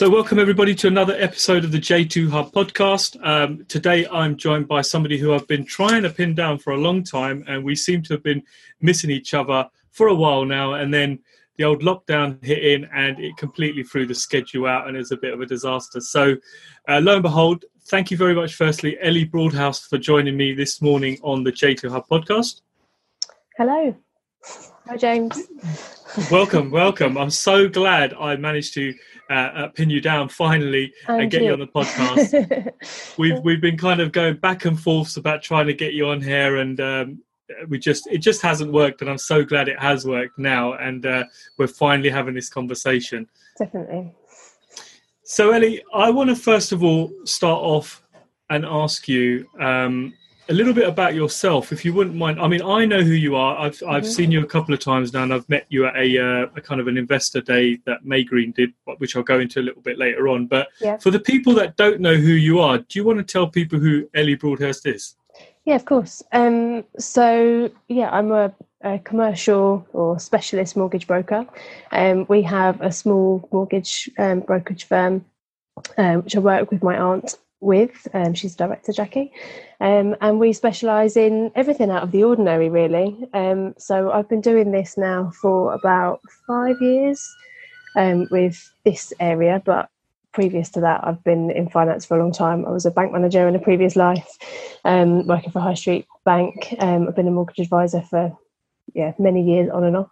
So, welcome everybody to another episode of the J2 Hub podcast. Um, today, I'm joined by somebody who I've been trying to pin down for a long time, and we seem to have been missing each other for a while now. And then the old lockdown hit in, and it completely threw the schedule out, and it's a bit of a disaster. So, uh, lo and behold, thank you very much, firstly, Ellie Broadhouse, for joining me this morning on the J2 Hub podcast. Hello. Hi, James. welcome, welcome. I'm so glad I managed to uh, uh, pin you down finally and, and get you. you on the podcast. we've we've been kind of going back and forths about trying to get you on here, and um, we just it just hasn't worked. And I'm so glad it has worked now, and uh, we're finally having this conversation. Definitely. So, Ellie, I want to first of all start off and ask you. Um, a little bit about yourself, if you wouldn't mind. I mean, I know who you are. I've I've mm-hmm. seen you a couple of times now, and I've met you at a, uh, a kind of an investor day that Maygreen did, which I'll go into a little bit later on. But yeah. for the people that don't know who you are, do you want to tell people who Ellie Broadhurst is? Yeah, of course. Um, so yeah, I'm a, a, commercial or specialist mortgage broker. Um, we have a small mortgage um, brokerage firm, um, which I work with my aunt with. Um, she's director, Jackie. Um, and we specialise in everything out of the ordinary, really. Um, so I've been doing this now for about five years um, with this area, but previous to that, I've been in finance for a long time. I was a bank manager in a previous life, um, working for High Street Bank. Um, I've been a mortgage advisor for yeah many years on and off.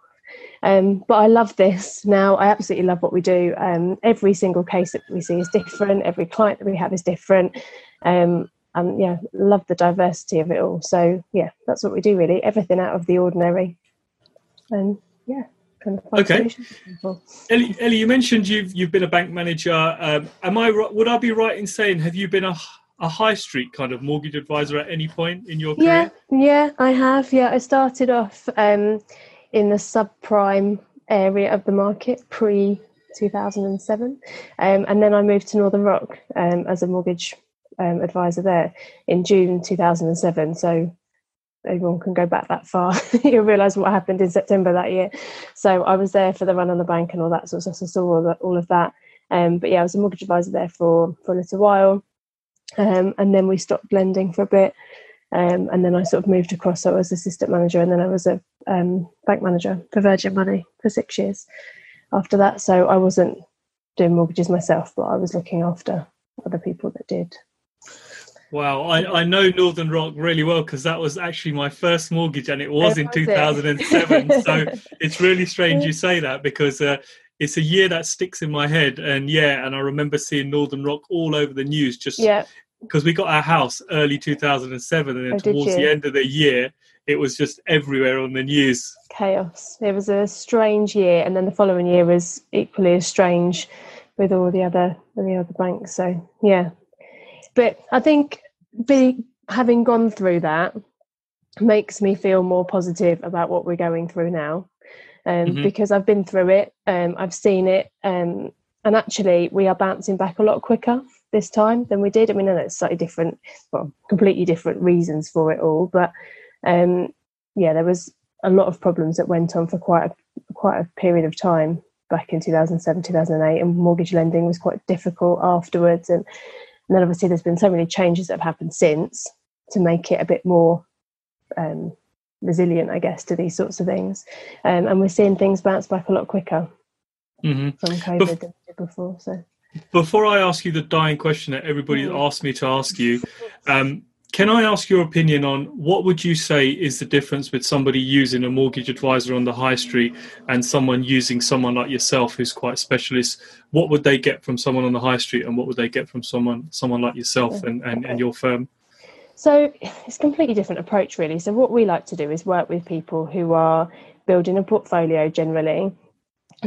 Um, but I love this now. I absolutely love what we do. Um, every single case that we see is different. Every client that we have is different. Um, and yeah, love the diversity of it all. So yeah, that's what we do really. Everything out of the ordinary. And yeah. Kind of okay, Ellie, Ellie, you mentioned you've you've been a bank manager. Um, am I would I be right in saying have you been a a high street kind of mortgage advisor at any point in your career? Yeah, yeah, I have. Yeah, I started off um, in the subprime area of the market pre 2007. Um, and then I moved to Northern Rock um, as a mortgage um, advisor there in June 2007. So everyone can go back that far. You'll realise what happened in September that year. So I was there for the run on the bank and all that sort of stuff. So I saw all, all of that. Um, but yeah, I was a mortgage advisor there for, for a little while. Um, and then we stopped lending for a bit. Um, and then I sort of moved across. So I was assistant manager, and then I was a um, bank manager for Virgin Money for six years after that. So I wasn't doing mortgages myself, but I was looking after other people that did. Wow, I, I know Northern Rock really well because that was actually my first mortgage and it was oh, in 2007. It? so it's really strange you say that because uh, it's a year that sticks in my head. And yeah, and I remember seeing Northern Rock all over the news just yeah because we got our house early 2007 and then oh, towards the end of the year it was just everywhere on the news. Chaos. It was a strange year and then the following year was equally as strange with all the other the other banks so yeah. But i think be, having gone through that makes me feel more positive about what we're going through now um, mm-hmm. because i've been through it um, i've seen it um, and actually we are bouncing back a lot quicker this time than we did. I mean, I know it's slightly different, well, completely different reasons for it all, but um, yeah, there was a lot of problems that went on for quite a, quite a period of time back in 2007, 2008, and mortgage lending was quite difficult afterwards. And, and then obviously there's been so many changes that have happened since to make it a bit more um, resilient, I guess, to these sorts of things. Um, and we're seeing things bounce back a lot quicker mm-hmm. from COVID Bef- than before. So before I ask you the dying question that everybody mm. asked me to ask you, um, can I ask your opinion on what would you say is the difference with somebody using a mortgage advisor on the high street and someone using someone like yourself who's quite specialist? What would they get from someone on the high street and what would they get from someone someone like yourself and, and, and your firm? So it's a completely different approach really. So what we like to do is work with people who are building a portfolio generally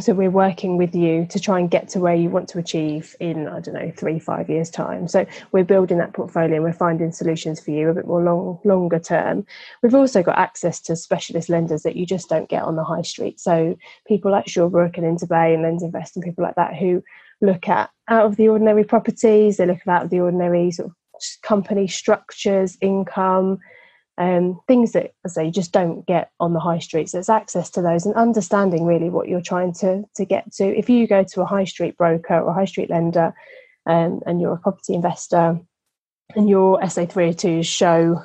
so we're working with you to try and get to where you want to achieve in i don't know three five years time. So we're building that portfolio and we're finding solutions for you a bit more long longer term. We've also got access to specialist lenders that you just don't get on the high street. So people like shawbrook and interbay and LendInvest and people like that who look at out of the ordinary properties. They look at out of the ordinary sort of company structures income um, things that as you just don't get on the high streets. It's access to those and understanding really what you're trying to to get to. If you go to a high street broker or high street lender, um, and you're a property investor, and your SA 302s show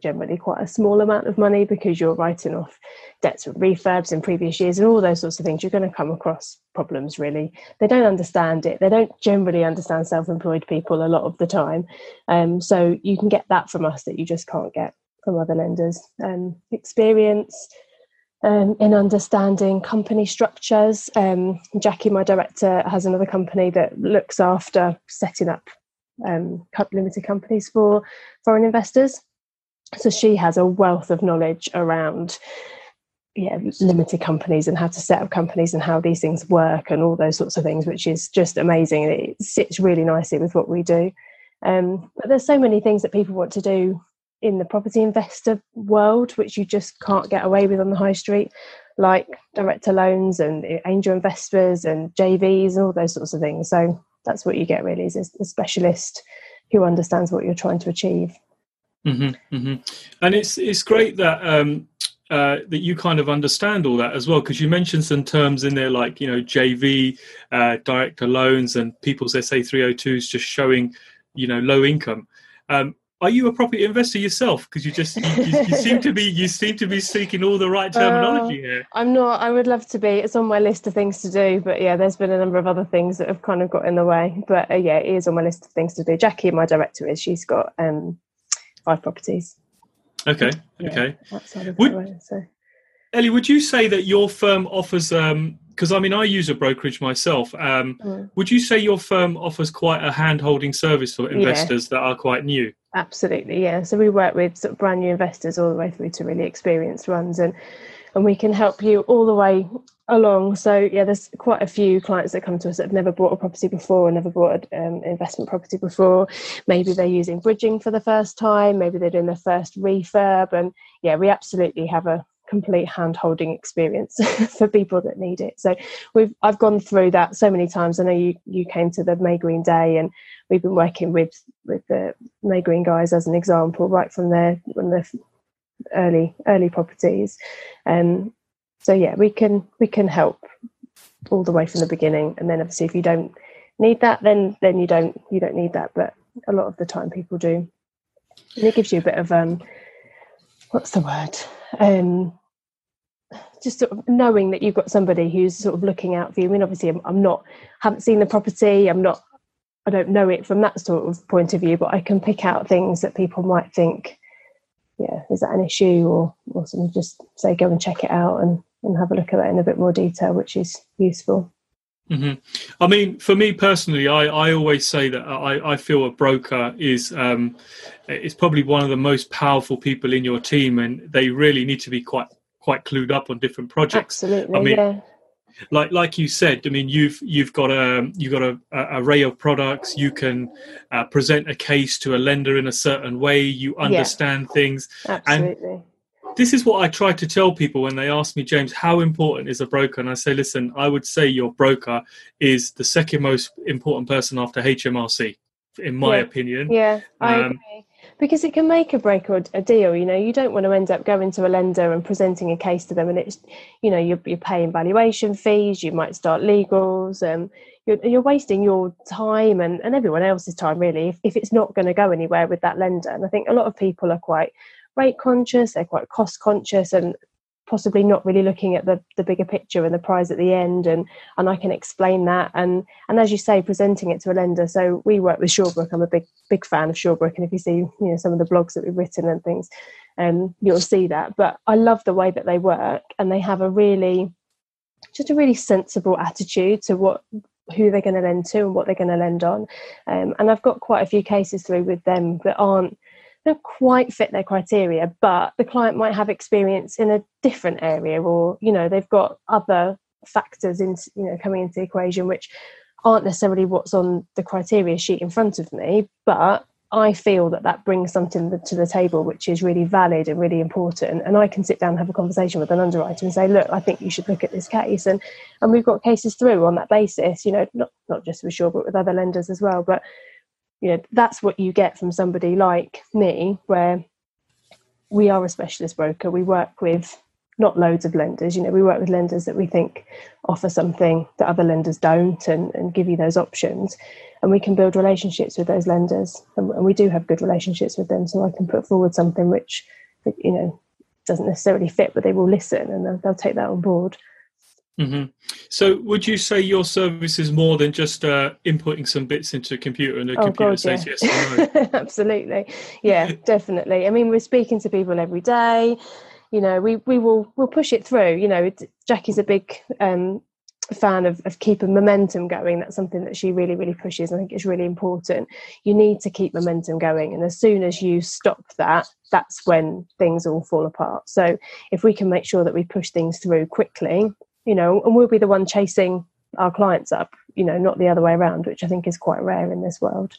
generally quite a small amount of money because you're writing off debts with refurbs in previous years and all those sorts of things, you're going to come across problems really. They don't understand it. They don't generally understand self employed people a lot of the time. Um, so you can get that from us that you just can't get from other lenders. Um, experience um, in understanding company structures. Um, Jackie, my director, has another company that looks after setting up um, limited companies for foreign investors so she has a wealth of knowledge around yeah limited companies and how to set up companies and how these things work and all those sorts of things which is just amazing it sits really nicely with what we do um, but there's so many things that people want to do in the property investor world which you just can't get away with on the high street like director loans and angel investors and jvs and all those sorts of things so that's what you get really is a specialist who understands what you're trying to achieve Mm-hmm, mm-hmm. And it's it's great that um, uh, that you kind of understand all that as well because you mentioned some terms in there like you know JV, uh, director loans, and people's SA 302s just showing you know low income. Um, are you a property investor yourself? Because you just you, you, seem to be you seem to be speaking all the right terminology uh, here. I'm not. I would love to be. It's on my list of things to do, but yeah, there's been a number of other things that have kind of got in the way. But uh, yeah, it is on my list of things to do. Jackie, my director, is. She's got um, five properties. Okay. Yeah, okay. Would, way, so. Ellie, would you say that your firm offers? Because um, I mean, I use a brokerage myself. Um, mm. Would you say your firm offers quite a hand-holding service for investors yeah. that are quite new? Absolutely, yeah. So we work with sort of brand new investors all the way through to really experienced ones, and and we can help you all the way along. So yeah, there's quite a few clients that come to us that have never bought a property before and never bought an um, investment property before. Maybe they're using bridging for the first time. Maybe they're doing their first refurb, and yeah, we absolutely have a complete hand holding experience for people that need it. So we've I've gone through that so many times. I know you you came to the Maygreen Day and we've been working with with the Maygreen guys as an example, right from their when they're early early properties. Um, so yeah, we can we can help all the way from the beginning, and then obviously if you don't need that, then then you don't you don't need that. But a lot of the time people do, and it gives you a bit of um, what's the word? Um, just sort of knowing that you've got somebody who's sort of looking out for you. I mean, obviously, I'm, I'm not haven't seen the property. I'm not. I don't know it from that sort of point of view, but I can pick out things that people might think, yeah, is that an issue, or or something. Just say go and check it out and and have a look at that in a bit more detail, which is useful. Mm-hmm. I mean, for me personally, I, I always say that I, I feel a broker is um, is probably one of the most powerful people in your team, and they really need to be quite quite clued up on different projects. Absolutely, I mean, yeah. Like like you said, I mean, you've you've got a you've got a, a array of products. You can uh, present a case to a lender in a certain way. You understand yeah. things, absolutely. And this is what I try to tell people when they ask me, James, how important is a broker? And I say, listen, I would say your broker is the second most important person after HMRC, in my yeah. opinion. Yeah, I um, agree. Because it can make a break or a deal. You know, you don't want to end up going to a lender and presenting a case to them, and it's, you know, you're, you're paying valuation fees. You might start legals, and um, you're, you're wasting your time and, and everyone else's time really if, if it's not going to go anywhere with that lender. And I think a lot of people are quite rate conscious, they're quite cost conscious, and possibly not really looking at the, the bigger picture and the prize at the end and and I can explain that. And and as you say presenting it to a lender. So we work with Shawbrook. I'm a big big fan of Shawbrook. And if you see you know some of the blogs that we've written and things um you'll see that. But I love the way that they work and they have a really just a really sensible attitude to what who they're going to lend to and what they're going to lend on. Um, and I've got quite a few cases through with them that aren't don't quite fit their criteria, but the client might have experience in a different area, or you know they've got other factors in you know coming into the equation which aren't necessarily what's on the criteria sheet in front of me but I feel that that brings something to the table which is really valid and really important. And I can sit down and have a conversation with an underwriter and say, look, I think you should look at this case. And and we've got cases through on that basis, you know, not not just with Sure, but with other lenders as well. But you know, that's what you get from somebody like me, where we are a specialist broker. We work with not loads of lenders. You know, we work with lenders that we think offer something that other lenders don't and, and give you those options. And we can build relationships with those lenders. And, and we do have good relationships with them. So I can put forward something which, you know, doesn't necessarily fit, but they will listen and they'll, they'll take that on board. Mm-hmm. So, would you say your service is more than just uh, inputting some bits into a computer and the oh, computer God, says yeah. yes or no? Absolutely, yeah, definitely. I mean, we're speaking to people every day you know we we will we'll push it through you know jackie's a big um, fan of, of keeping momentum going that's something that she really really pushes i think it's really important you need to keep momentum going and as soon as you stop that that's when things all fall apart so if we can make sure that we push things through quickly you know and we'll be the one chasing our clients up you know not the other way around which i think is quite rare in this world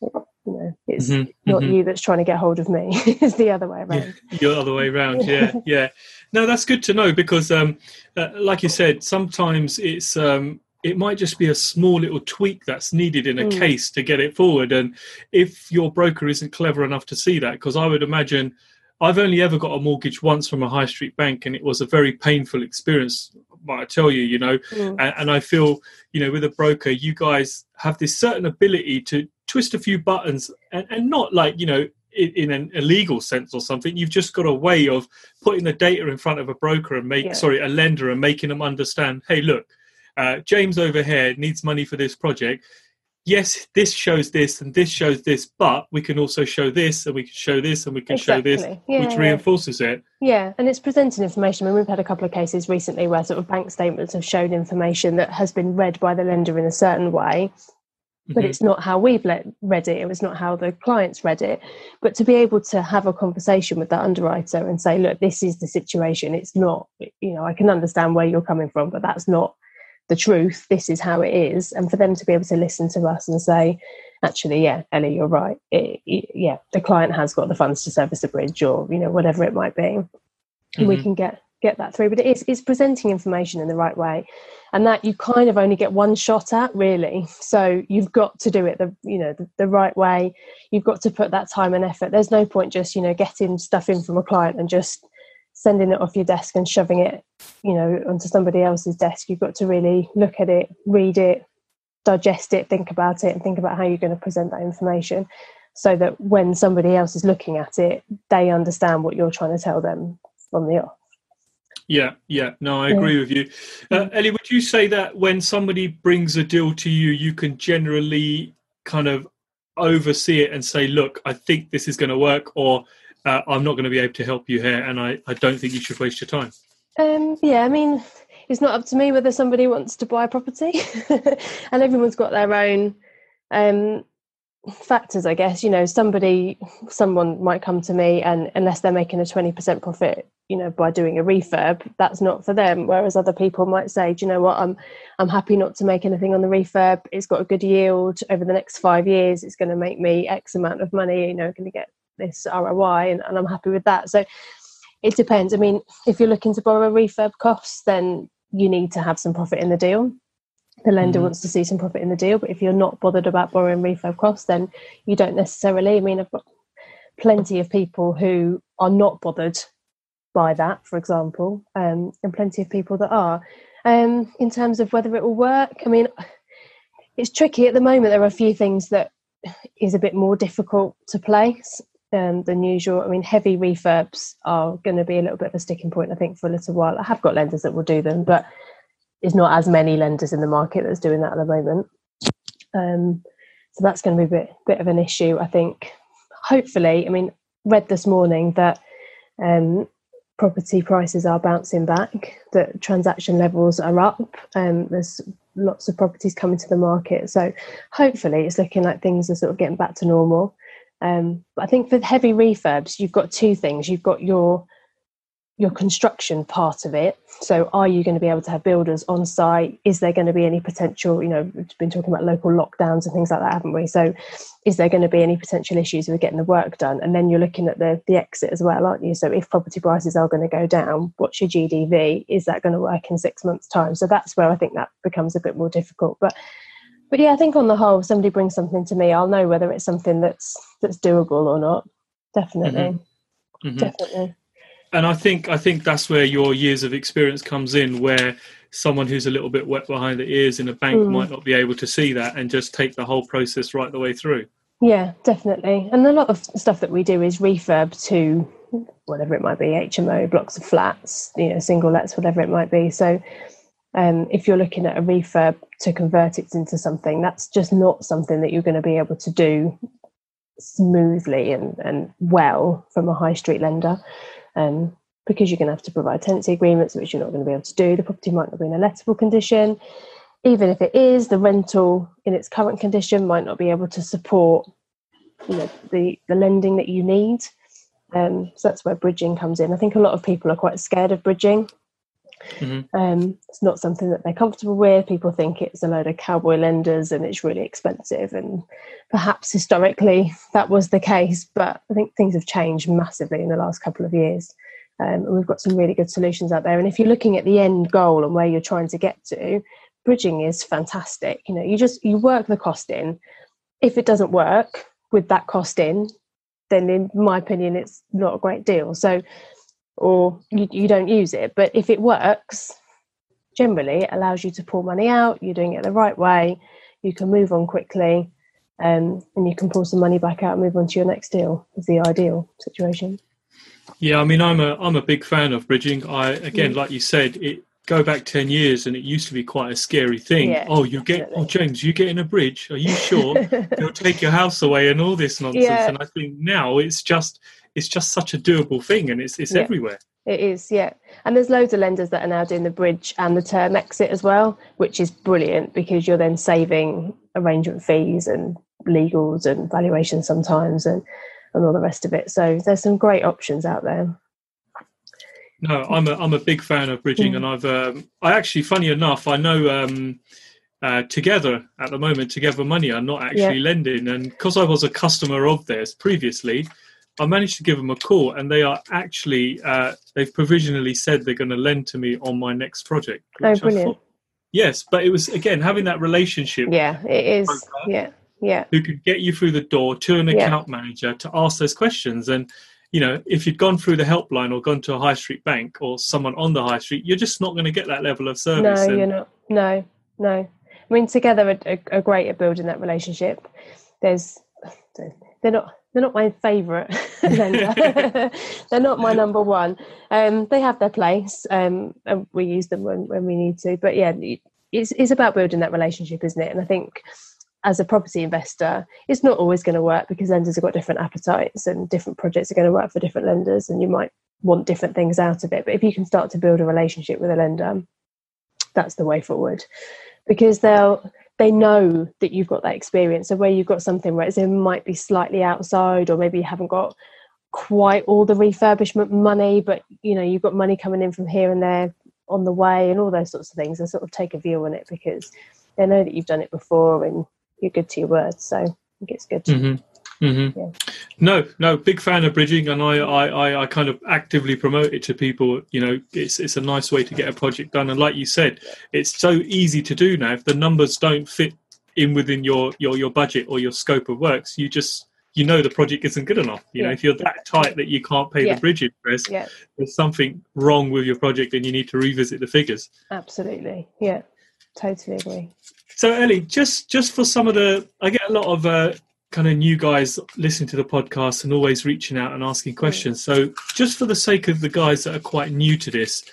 you know it's mm-hmm, not mm-hmm. you that's trying to get hold of me it's the other way around yeah, the other way around yeah yeah no that's good to know because um uh, like you said sometimes it's um it might just be a small little tweak that's needed in a mm. case to get it forward and if your broker isn't clever enough to see that because i would imagine I've only ever got a mortgage once from a high street bank, and it was a very painful experience. I tell you, you know, mm. and, and, I feel, you know, with a broker, you guys have this certain ability to twist a few buttons and, and not like you know in, in, an illegal sense or something you've just got a way of putting the data in front of a broker and make yeah. sorry a lender and making them understand hey look uh, james over here needs money for this project yes this shows this and this shows this but we can also show this and we can show this and we can exactly. show this yeah, which reinforces it yeah and it's presenting information I mean, we've had a couple of cases recently where sort of bank statements have shown information that has been read by the lender in a certain way but mm-hmm. it's not how we've let, read it. It was not how the clients read it. But to be able to have a conversation with that underwriter and say, look, this is the situation. It's not, you know, I can understand where you're coming from, but that's not the truth. This is how it is. And for them to be able to listen to us and say, actually, yeah, Ellie, you're right. It, it, yeah, the client has got the funds to service the bridge or, you know, whatever it might be. Mm-hmm. We can get get that through. But it's, it's presenting information in the right way and that you kind of only get one shot at really so you've got to do it the you know the, the, right way you've got to put that time and effort there's no point just you know getting stuff in from a client and just sending it off your desk and shoving it you know onto somebody else's desk you've got to really look at it read it digest it think about it and think about how you're going to present that information so that when somebody else is looking at it they understand what you're trying to tell them from the off yeah, yeah. No, I agree yeah. with you. Uh, Ellie, would you say that when somebody brings a deal to you, you can generally kind of oversee it and say, look, I think this is going to work, or uh, I'm not going to be able to help you here, and I, I don't think you should waste your time? Um, yeah, I mean, it's not up to me whether somebody wants to buy a property, and everyone's got their own um, factors i guess. You know somebody someone might come to me and unless they're making a 20% profit you know by doing a refurb that's not for them. Whereas other people might say do you know what? I'm i'm happy not to make anything on the refurb. It's got a good yield. Over the next five years it's going to make me x amount of money you know going to get this roi and, and i'm happy with that so it depends i mean if you're looking to borrow refurb costs then you need to have some profit in the deal the lender mm. wants to see some profit in the deal. But if you're not bothered about borrowing refurb costs, then you don't necessarily. I mean, I've got plenty of people who are not bothered by that, for example, um, and plenty of people that are. Um, in terms of whether it will work, I mean, it's tricky at the moment. There are a few things that is a bit more difficult to place um, than usual. I mean, heavy refurbs are going to be a little bit of a sticking point, I think, for a little while. I have got lenders that will do them, but there's not as many lenders in the market that's doing that at the moment. Um, so that's going to be a bit, bit of an issue, I think. Hopefully, I mean, read this morning that um, property prices are bouncing back, that transaction levels are up, um, there's lots of properties coming to the market. So hopefully, it's looking like things are sort of getting back to normal. Um, but I think for heavy refurbs, you've got two things. You've got your your construction part of it. So, are you going to be able to have builders on site? Is there going to be any potential? You know, we've been talking about local lockdowns and things like that, haven't we? So, is there going to be any potential issues with getting the work done? And then you're looking at the the exit as well, aren't you? So, if property prices are going to go down, what's your GDV? Is that going to work in six months' time? So, that's where I think that becomes a bit more difficult. But but yeah, I think on the whole, if somebody brings something to me, I'll know whether it's something that's that's doable or not. Definitely, mm-hmm. Mm-hmm. definitely and I think I think that's where your years of experience comes in, where someone who's a little bit wet behind the ears in a bank mm. might not be able to see that and just take the whole process right the way through. Yeah, definitely. And a lot of stuff that we do is refurb to whatever it might be, HMO, blocks of flats, you know, single lets, whatever it might be. So um, if you're looking at a refurb to convert it into something, that's just not something that you're going to be able to do smoothly and, and well from a high street lender um, because you're going to have to provide tenancy agreements, which you're not going to be able to do. The property might not be in a lettable condition. Even if it is, the rental in its current condition might not be able to support you know, the, the lending that you need. Um, so that's where bridging comes in. I think a lot of people are quite scared of bridging. Mm-hmm. Um, it's not something that they're comfortable with. People think it's a load of cowboy lenders and it's really expensive. And perhaps historically that was the case, but I think things have changed massively in the last couple of years. Um, and we've got some really good solutions out there. And if you're looking at the end goal and where you're trying to get to, bridging is fantastic. You know, you just you work the cost in. If it doesn't work with that cost in, then in my opinion, it's not a great deal. So or you, you don't use it. But if it works, generally it allows you to pull money out, you're doing it the right way, you can move on quickly, um, and you can pull some money back out and move on to your next deal is the ideal situation. Yeah, I mean, I'm a I'm a big fan of bridging. I again, mm. like you said, it go back ten years, and it used to be quite a scary thing. Yeah, oh, you get oh James, you get in a bridge? Are you sure they'll take your house away and all this nonsense? Yeah. And I think now it's just it's just such a doable thing and it's it's yeah, everywhere. It is yeah. And there's loads of lenders that are now doing the bridge and the term exit as well which is brilliant because you're then saving arrangement fees and legals and valuations sometimes and and all the rest of it. So there's some great options out there. No i'm a i'm a big fan of bridging mm. and i've um, i actually funny enough i know um uh, together at the moment together money are not actually yeah. lending and because i was a customer of theirs previously I managed to give them a call, and they are actually uh, they've provisionally said they're going to lend to me on my next project. Oh, brilliant! Thought, yes, but it was again having that relationship. Yeah, it is. Yeah, yeah. Who could get you through the door to an account yeah. manager to ask those questions, and you know, if you'd gone through the helpline or gone to a high street bank or someone on the high street, you're just not going to get that level of service. No, and, you're not. No, no. I mean, together are, are great at building that relationship. There's, they're not they're not my favourite lender. they're not my number one. Um, they have their place, um, and we use them when, when we need to. But yeah, it's, it's about building that relationship, isn't it? And I think as a property investor, it's not always going to work because lenders have got different appetites and different projects are going to work for different lenders, and you might want different things out of it. But if you can start to build a relationship with a lender, that's the way forward because they'll they know that you've got that experience. So where you've got something where it might be slightly outside, or maybe you haven't got quite all the refurbishment money, but you know you've got money coming in from here and there on the way, and all those sorts of things. They sort of take a view on it because they know that you've done it before and you're good to your word. So I think it's good. Mm-hmm. Mm-hmm. Yeah. No, no, big fan of bridging, and I, I, I, kind of actively promote it to people. You know, it's it's a nice way to get a project done, and like you said, it's so easy to do now. If the numbers don't fit in within your your your budget or your scope of works, you just you know the project isn't good enough. You yeah. know, if you're that tight that you can't pay yeah. the bridge interest, yeah. there's something wrong with your project, and you need to revisit the figures. Absolutely, yeah, totally agree. So Ellie, just just for some of the, I get a lot of uh, kind of new guys listening to the podcast and always reaching out and asking questions. So, just for the sake of the guys that are quite new to this,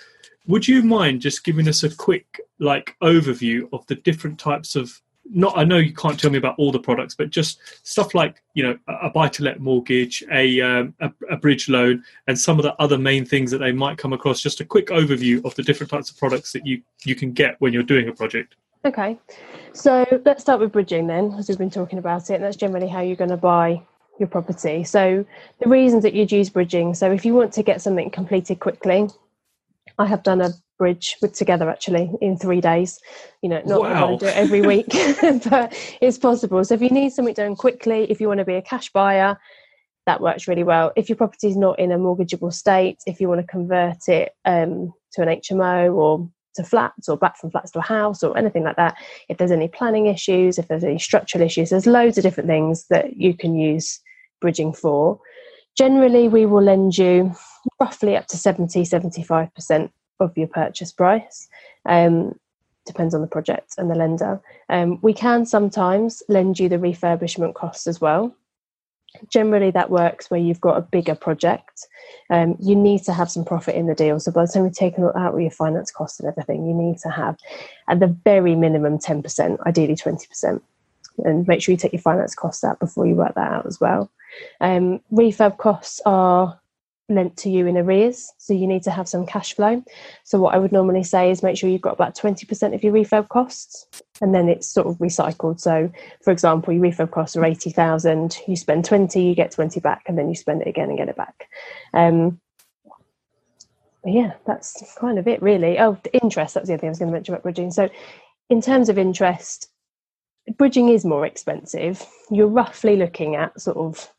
would you mind just giving us a quick like overview of the different types of not I know you can't tell me about all the products, but just stuff like you know a buy to let mortgage, a, um, a, a bridge loan, and some of the other main things that they might come across. Just a quick overview of the different types of products that you you can get when you're doing a project. Okay, so let's start with bridging then, as we've been talking about it. And that's generally how you're going to buy your property. So the reasons that you'd use bridging. So if you want to get something completed quickly, I have done a bridge with together actually in three days. You know, not wow. going to do it every week, but it's possible. So if you need something done quickly, if you want to be a cash buyer, that works really well. If your property is not in a mortgageable state, if you want to convert it um, to an HMO or to flats or back from flats to a house or anything like that, if there's any planning issues, if there's any structural issues, there's loads of different things that you can use bridging for. Generally, we will lend you roughly up to 70 75% of your purchase price. Um, depends on the project and the lender. Um, we can sometimes lend you the refurbishment costs as well generally that works where you've got a bigger project. Um, you need to have some profit in the deal. So by the time you've taken out all your finance costs and everything you need to have at the very minimum 10% ideally 20% and make sure you take your finance costs out before you work that out as well. Um, refurb costs are lent to you in arrears so you need to have some cash flow. So what i would normally say is make sure you've got about 20% of your refurb costs and then it's sort of recycled. So for example your refurb costs are 80000 you spend 20 you get 20 back and then you spend it again and get it back. Um, yeah that's kind of it really. Oh interest that's the other thing i was going to mention about bridging. So in terms of interest bridging is more expensive. You're roughly looking at sort of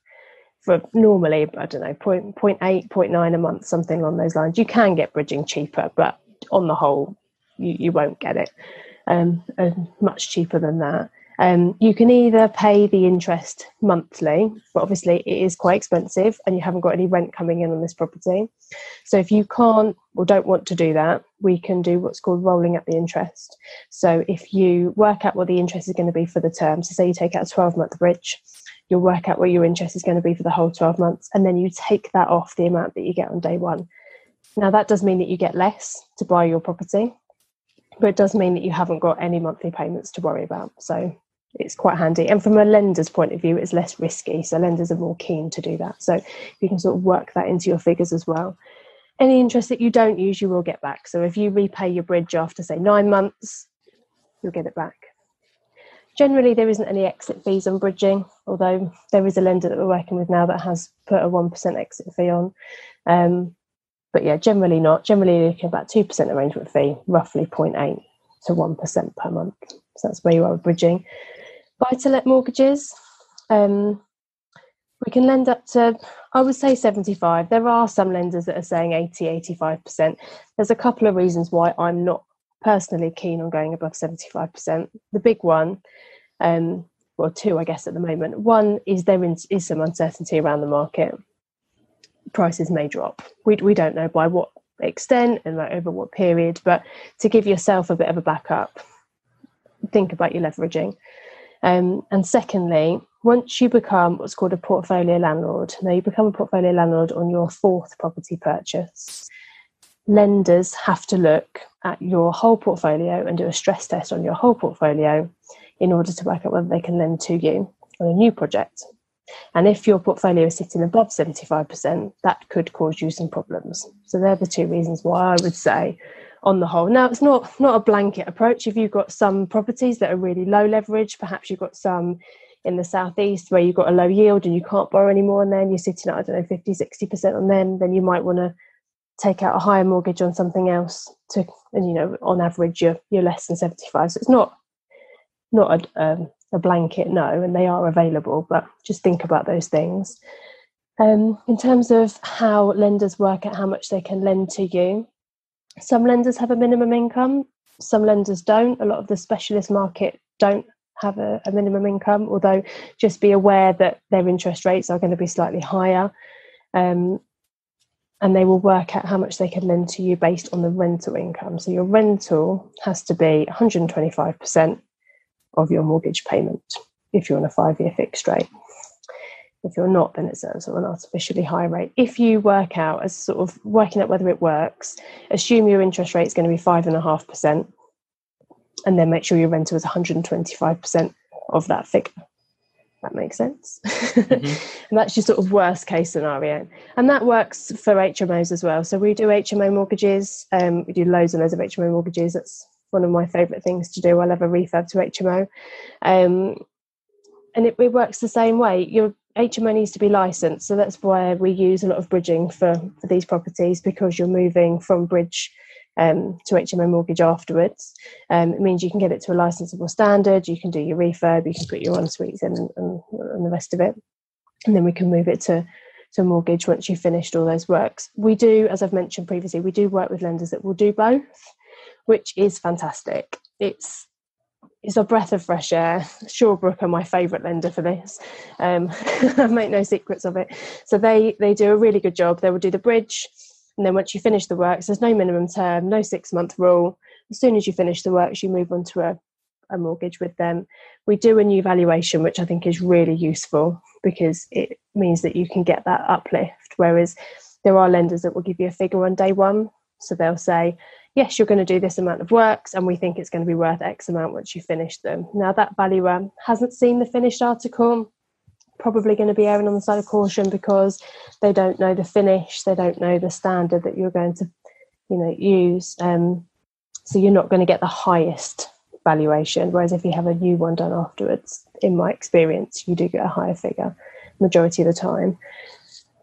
for normally I don't know point point eight point nine a month something along those lines. You can get bridging cheaper, but on the whole, you, you won't get it um, uh, much cheaper than that. Um, you can either pay the interest monthly, but obviously it is quite expensive and you haven't got any rent coming in on this property. So if you can't or don't want to do that, we can do what's called rolling up the interest. So if you work out what the interest is going to be for the term, so say you take out a 12 month bridge, you'll work out what your interest is going to be for the whole 12 months and then you take that off the amount that you get on day one. Now that does mean that you get less to buy your property but it does mean that you haven't got any monthly payments to worry about. So it's quite handy. And from a lender's point of view it's less risky so lenders are more keen to do that. So you can sort of work that into your figures as well. Any interest that you don't use you will get back. So if you repay your bridge after say nine months you'll get it back Generally, there isn't any exit fees on bridging, although there is a lender that we're working with now that has put a 1% exit fee on. Um, but yeah, generally not. Generally, looking about 2% arrangement fee, roughly 0.8 to 1% per month. So that's where you are with bridging. Buy to let mortgages, um, we can lend up to, I would say 75. There are some lenders that are saying 80, 85%. There's a couple of reasons why I'm not personally keen on going above 75%. The big one, um, well, two, I guess, at the moment. One is there is some uncertainty around the market. Prices may drop. We, we don't know by what extent and like over what period, but to give yourself a bit of a backup, think about your leveraging. Um, and secondly, once you become what's called a portfolio landlord, now you become a portfolio landlord on your fourth property purchase, lenders have to look at your whole portfolio and do a stress test on your whole portfolio in order to work out whether they can lend to you on a new project. And if your portfolio is sitting above 75%, that could cause you some problems. So they're the two reasons why I would say on the whole. Now it's not not a blanket approach. If you've got some properties that are really low leverage, perhaps you've got some in the southeast where you've got a low yield and you can't borrow anymore and then you're sitting at, I don't know, 50, 60% on them, then you might want to take out a higher mortgage on something else to and you know on average you're you're less than 75 so it's not not a, um, a blanket no and they are available but just think about those things. Um, in terms of how lenders work out how much they can lend to you some lenders have a minimum income some lenders don't. A lot of the specialist market don't have a, a minimum income although just be aware that their interest rates are going to be slightly higher. Um, and they will work out how much they can lend to you based on the rental income. So your rental has to be 125% of your mortgage payment if you're on a five year fixed rate. If you're not, then it's a sort of an artificially high rate. If you work out as sort of working out whether it works, assume your interest rate is going to be five and a half percent, and then make sure your rental is 125% of that figure that makes sense. Mm-hmm. and that's your sort of worst case scenario. And that works for HMOs as well. So we do HMO mortgages. Um, we do loads and loads of HMO mortgages. That's one of my favourite things to do. I love a refurb to HMO. Um, and it, it, works the same way. You're HMO needs to be licensed, so that's why we use a lot of bridging for for these properties because you're moving from bridge um, to HMO mortgage afterwards. Um, it means you can get it to a licensable standard. You can do your refurb, you can put your en-suites in, and, and, and the rest of it, and then we can move it to to mortgage once you've finished all those works. We do, as I've mentioned previously, we do work with lenders that will do both, which is fantastic. It's it's a breath of fresh air. Shawbrook are my favourite lender for this. Um, I make no secrets of it. So they they do a really good job. They will do the bridge, and then once you finish the works, there's no minimum term, no six month rule. As soon as you finish the works, you move on to a, a mortgage with them. We do a new valuation, which I think is really useful because it means that you can get that uplift. Whereas there are lenders that will give you a figure on day one. So they'll say, yes, you're going to do this amount of works, and we think it's going to be worth X amount once you finish them. Now, that valuer hasn't seen the finished article, probably going to be erring on the side of caution because they don't know the finish, they don't know the standard that you're going to, you know, use. Um, so you're not going to get the highest valuation. Whereas if you have a new one done afterwards, in my experience, you do get a higher figure majority of the time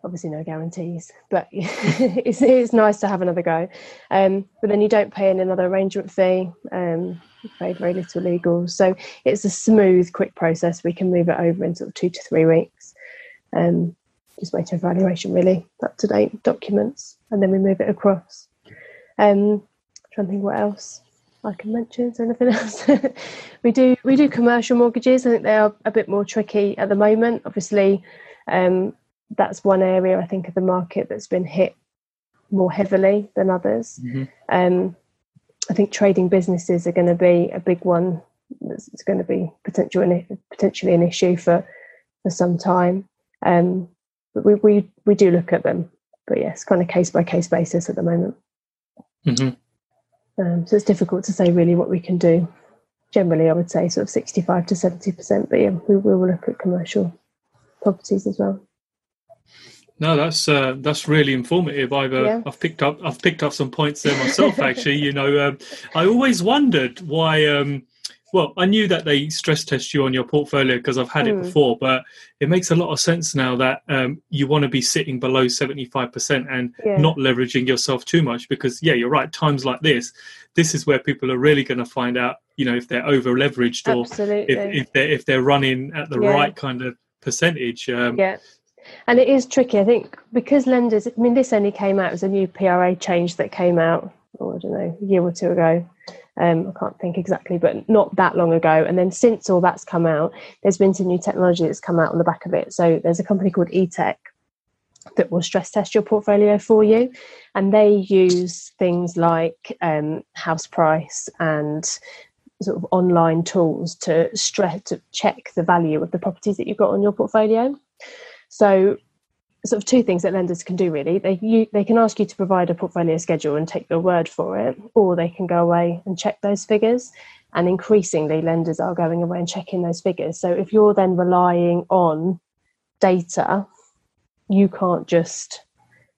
obviously no guarantees, but it's, it's nice to have another go. Um, but then you don't pay in another arrangement fee. Um, pay very little legal, so it's a smooth, quick process. We can move it over in sort of two to three weeks. Um, just wait for evaluation, really up to date documents, and then we move it across. Um, trying to think what else I can mention. Is anything else? we do we do commercial mortgages. I think they are a bit more tricky at the moment. Obviously, um, that's one area I think of the market that's been hit more heavily than others. Mm-hmm. Um, I think trading businesses are going to be a big one. It's going to be potential potentially an issue for for some time. Um, but we, we we do look at them, but yes, kind of case by case basis at the moment. Mm-hmm. Um, so it's difficult to say really what we can do. Generally, I would say sort of sixty-five to seventy percent, but yeah, we will look at commercial properties as well. No, that's uh, that's really informative. I've uh, yeah. I've picked up I've picked up some points there myself. Actually, you know, um, I always wondered why. Um, well, I knew that they stress test you on your portfolio because I've had mm. it hmm. before, but it makes a lot of sense now that um, you want to be sitting below seventy five percent and yeah. not leveraging yourself too much. Because yeah, you're right. Times like this, this is where people are really going to find out. You know, if they're over leveraged or if, if they're if they're running at the yeah. right kind of percentage. Um, yeah and it is tricky i think because lenders i mean this only came out as a new pra change that came out oh, i don't know a year or two ago. Um, i can't think exactly but not that long ago. And then since all that's come out there's been some new technology that's come out on the back of it. So there's a company called etech that will stress test your portfolio for you. And they use things like um, house price and sort of online tools to stress to check the value of the properties that you've got on your portfolio so, sort of two things that lenders can do really. They you, they can ask you to provide a portfolio schedule and take your word for it, or they can go away and check those figures. And increasingly, lenders are going away and checking those figures. So, if you're then relying on data, you can't just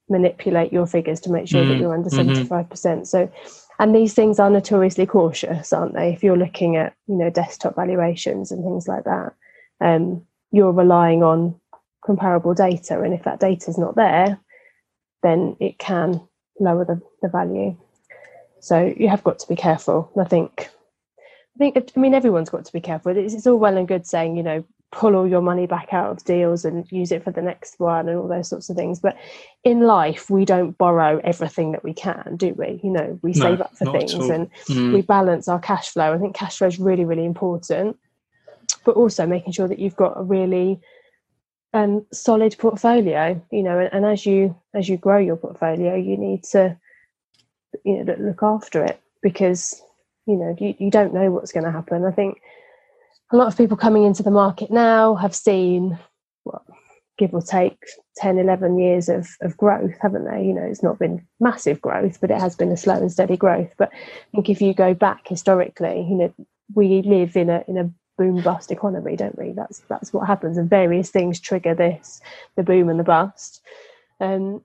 manipulate your figures to make sure mm, that you're under mm-hmm. 75%. So, and these things are notoriously cautious, aren't they? If you're looking at, you know, desktop valuations and things like that, um, you're relying on comparable data. And if that data is not there, then it can lower the, the value. So you have got to be careful. I think, I think, I mean, everyone's got to be careful. It's, it's all well and good saying, you know, pull all your money back out of deals and use it for the next one and all those sorts of things. But in life, we don't borrow everything that we can, do we? You know, we no, save up for things and mm. we balance our cash flow. I think cash flow is really, really important. But also making sure that you've got a really um, solid portfolio you know and, and, as you as you grow your portfolio you need to you know look after it because you know you, you don't know what's going to happen. I think a lot of people coming into the market now have seen well, give or take 10 11 years of, of growth haven't they? You know it's not been massive growth but it has been a slow and steady growth. But i think if you go back historically you know we live in a in a boom bust economy, don't we? That's that's what happens, and various things trigger this, the boom and the bust. Um,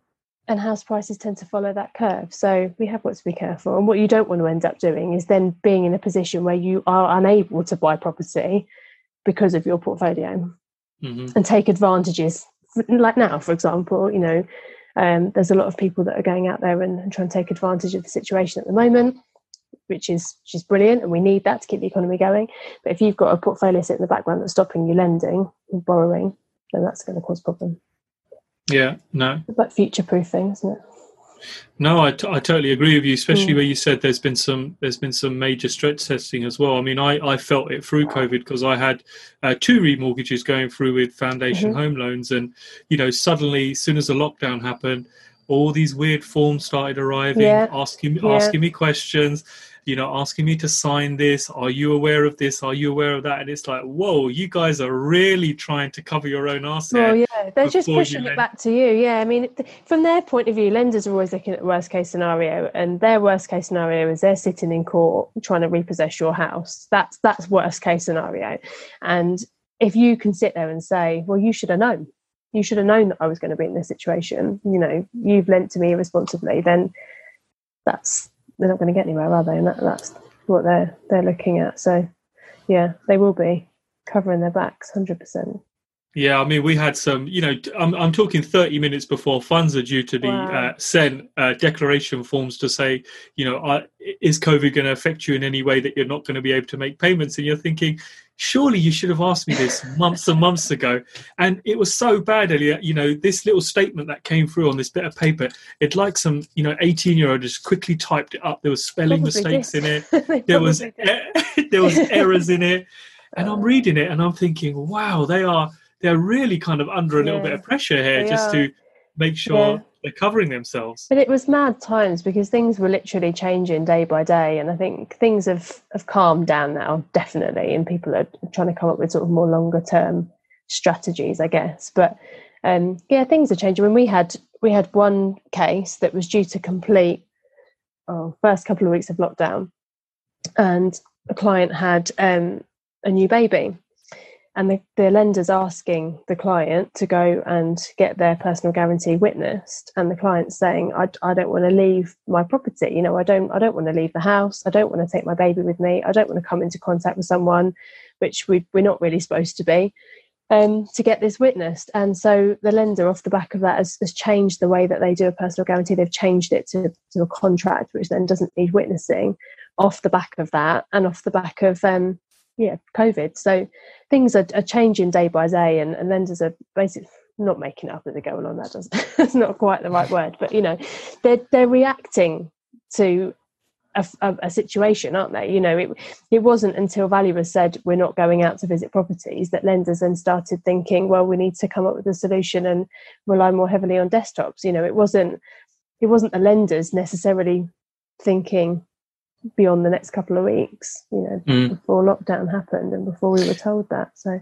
and house prices tend to follow that curve. So we have got to be careful. And what you don't want to end up doing is then being in a position where you are unable to buy property because of your portfolio. Mhm. and take advantages. Like now, for example, you know, um, there's a lot of people that are going out there and, and trying to take advantage of the situation at the moment, which is which is brilliant, and we need that to keep the economy going. But if you've got a portfolio sitting in the background that's stopping you lending and borrowing, then that's going to cause a problem. Yeah, no, It's like future proofing, isn't it? no, I, t- I totally agree with you, especially Mm. where you said there's been some there's been some major stress testing as well. I mean, I, I felt it through COVID because I had uh, two remortgages going through with foundation Mhm. home loans, and you know, suddenly, as soon as the lockdown happened, all these weird forms started arriving, Yeah. asking Yeah. asking me questions. You know, asking me to sign this. Are you aware of this? Are you aware of that? And it's like, whoa, you guys are really trying to cover your own arse Well, yeah, they're just pushing it lend. back to you. Yeah, I mean, from their point of view, lenders are always looking at the worst case scenario, and their worst case scenario is they're sitting in court trying to repossess your house. That's that's worst case scenario. And if you can sit there and say, "Well, you should have known. You should have known that I was going to be in this situation. You know, you've lent to me irresponsibly," then that's they're not going to get anywhere, are they? And that, that's what they're they're looking at. So, yeah, they will be covering their backs, hundred percent. Yeah, I mean, we had some, you know, I'm, I'm talking 30 minutes before funds are due to be Wow. uh, sent, uh, declaration forms to say, you know, uh, is COVID going to affect you in any way that you're not going to be able to make payments? And you're thinking, surely you should have asked me this months and months ago. And it was so bad, Elliot, you know, this little statement that came through on this bit of paper, it like some, you know, 18 year old just quickly typed it up. There was spelling Probably mistakes did. in it. There was, did. there was errors in it. And I'm reading it and I'm thinking, wow, they are they're really kind of under a little Yeah, bit of pressure here they just are. to make sure Yeah. they're covering themselves. But it was mad times because things were literally changing day by day, and I think things have, have calmed down now, definitely, and people are trying to come up with sort of more longer term strategies, I guess. But um, yeah, things are changing. When we had we had one case that was due to complete, oh, first couple of weeks of lockdown, and a client had um, a new baby, and the, the lender's asking the client to go and get their personal guarantee witnessed. And the client's saying I, I don't want to leave my property you know i don't i don't want to leave the house. I don't want to take my baby with me. I don't want to come into contact with someone which we, we're not really supposed to be um, to get this witnessed. And so the lender off the back of that has, has changed the way that they do a personal guarantee. They've changed it to, to a contract which then doesn't need witnessing off the back of that. And off the back of um, yeah covid. So things are, are changing day by day and, and lenders are basically not making up as they're going on. That does that's not quite the right word but you know they're they're reacting to a, a, a situation aren't they? You know it it wasn't until valuers said we're not going out to visit properties that lenders then started thinking well we need to come up with a solution and rely more heavily on desktops. You know it wasn't it wasn't the lenders necessarily thinking beyond the next couple of weeks you know Mm. before lockdown happened and before we were told that so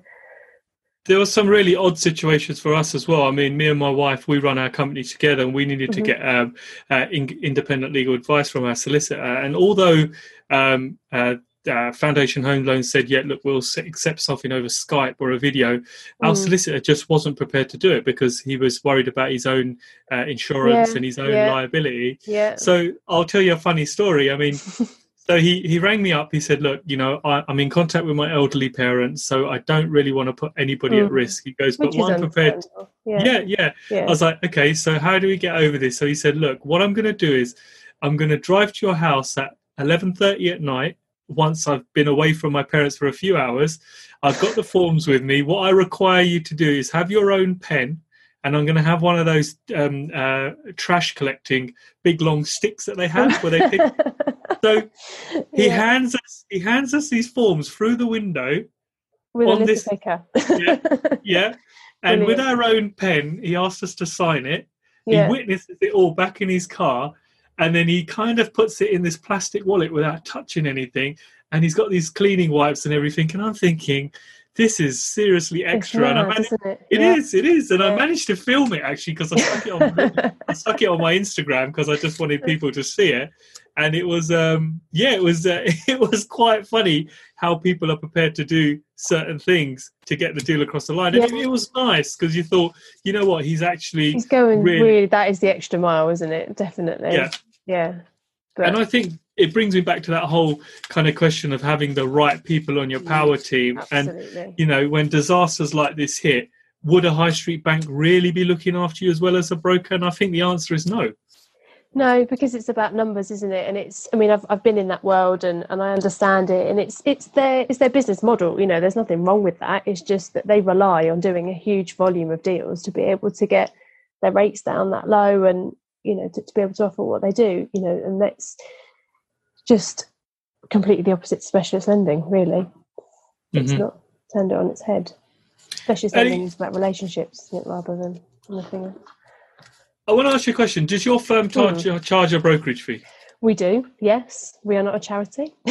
There were some really odd situations for us as well. I mean, me and my wife, we run our company together, and we needed to Mhm. get um, uh, in- independent legal advice from our solicitor. And although um, uh, uh, Foundation Home Loans said, "Yeah, look, we'll accept something over Skype or a video," our Mm. solicitor just wasn't prepared to do it because he was worried about his own uh, insurance Yeah, and his own yeah. liability. yeah So I'll tell you a funny story. I mean, so he, he rang me up. He said, "Look, you know, I, I'm in contact with my elderly parents, so I don't really want to put anybody at Mm. risk." He goes, "But I'm prepared." yeah Yeah, yeah. yeah I was like, "Okay, so how do we get over this?" So he said, "Look, what I'm going to do is, I'm going to drive to your house at 11:30 at night." Once I've been away from my parents for a few hours, I've got the forms with me. What I require you to do is have your own pen, and I'm going to have one of those um, uh, trash collecting big long sticks that they have where they pick so he Yeah, hands us he hands us these forms through the window with on this- little Yeah. yeah. And with our own pen he asked us to sign it. Yeah. he witnesses it all back in his car and then he kind of puts it in this plastic wallet without touching anything and he's got these cleaning wipes and everything and i'm thinking this is seriously extra and i managed isn't it? it Yeah. is, it is, and I managed to film it actually because I stuck it on I stuck it on my Instagram because I just wanted people to see it, and it was um yeah it was uh, it was quite funny how people are prepared to do certain things to get the deal across the line, and it, it was nice because you thought you know what he's actually He's going really- really, that is the extra mile, isn't it? Definitely. Yeah. Yeah. But and I think it brings me back to that whole kind of question of having the right people on your Mm, power team. Absolutely. And you know, when disasters like this hit, would a high street bank really be looking after you as well as a broker? And I think the answer is no. No, because it's about numbers, isn't it? And it's I mean, I've I've been in that world and, and I understand it and it's it's their it's their business model, you know, there's nothing wrong with that. It's just that they rely on doing a huge volume of deals to be able to get their rates down that low and, you know, to, to be able to offer what they do, you know, and that's just completely the opposite to specialist lending, really. It's Mhm. not turned it on its head. Specialist lending is about relationships, isn't it, rather than anything else. I want to ask you a question. Does your firm charge, charge a brokerage fee? We do, yes. We are not a charity.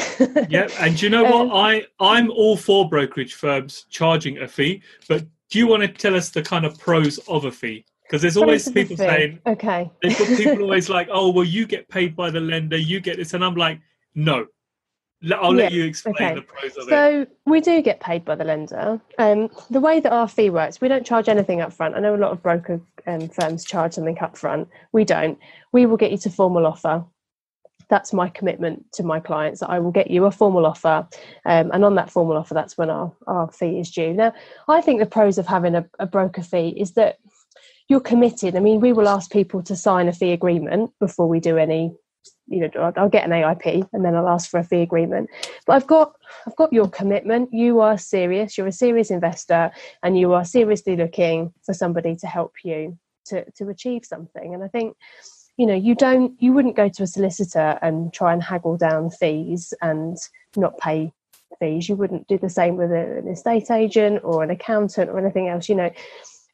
Yeah, and do you know Um, what? I I'm all for brokerage firms charging a fee, but do you want to tell us the kind of pros of a fee? Because there's always Pros of the people saying okay. people always like, oh, well, you get paid by the lender, you get this, and I'm like, no. I'll let Yeah, you explain okay. the pros of it. So we do get paid by the lender. Um, the way that our fee works, we don't charge anything up front. I know a lot of broker um, firms charge something up front. We don't. We will get you to formal offer. That's my commitment to my clients. I will get you a formal offer, um, and on that formal offer, that's when our, our fee is due. Now, I think the pros of having a, a broker fee is that you're committed. I mean, we will ask people to sign a fee agreement before we do any. You know, I'll, I'll get an AIP and then I'll ask for a fee agreement. But I've got I've got your commitment. You are serious. You're a serious investor, and you are seriously looking for somebody to help you to to achieve something. And I think, you know, you don't you wouldn't go to a solicitor and try and haggle down fees and not pay fees. You wouldn't do the same with an estate agent or an accountant or anything else. You know,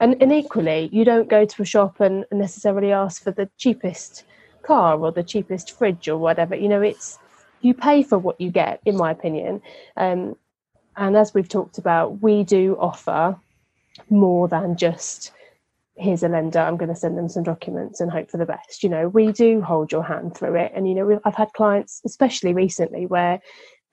and and equally, you don't go to a shop and necessarily ask for the cheapest car or the cheapest fridge or whatever. You know, it's you pay for what you get, in my opinion. Um, and as we've talked about, we do offer more than just here's a lender. I'm going to send them some documents and hope for the best. You know, we do hold your hand through it. And you know, I've had clients, especially recently, where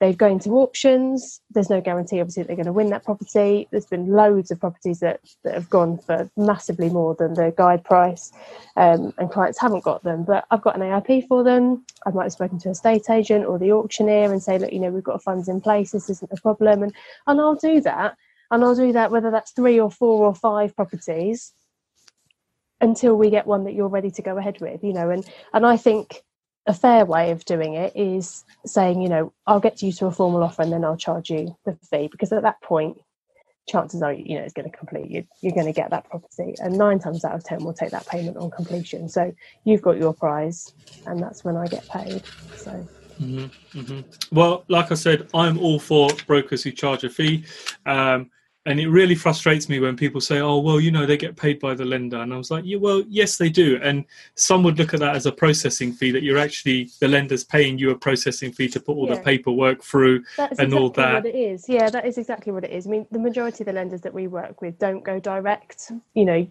they've gone to auctions. There's no guarantee, obviously, that they're going to win that property. There's been loads of properties that, that have gone for massively more than the guide price, um, and clients haven't got them. But I've got an AIP for them. I might have spoken to a estate agent or the auctioneer and say, look, you know, we've got funds in place. This isn't a problem, and and I'll do that. And I'll do that whether that's three or four or five properties until we get one that you're ready to go ahead with. You know, and and I think a fair way of doing it is saying, you know, I'll get you to a formal offer and then I'll charge you the fee because at that point, chances are, you know, it's going to complete. You, you're going to get that property, and nine times out of ten, we'll take that payment on completion. So you've got your prize, and that's when I get paid. So Well, like I said, I'm all for brokers who charge a fee. Um, and it really frustrates me when people say, oh, well, you know, they get paid by the lender. And I was like, yeah, well, yes, they do. And some would look at that as a processing fee that you're actually, the lender's paying you a processing fee to put all the paperwork through and exactly all that. what it is. Yeah, that is exactly what it is. I mean, the majority of the lenders that we work with don't go direct. You know,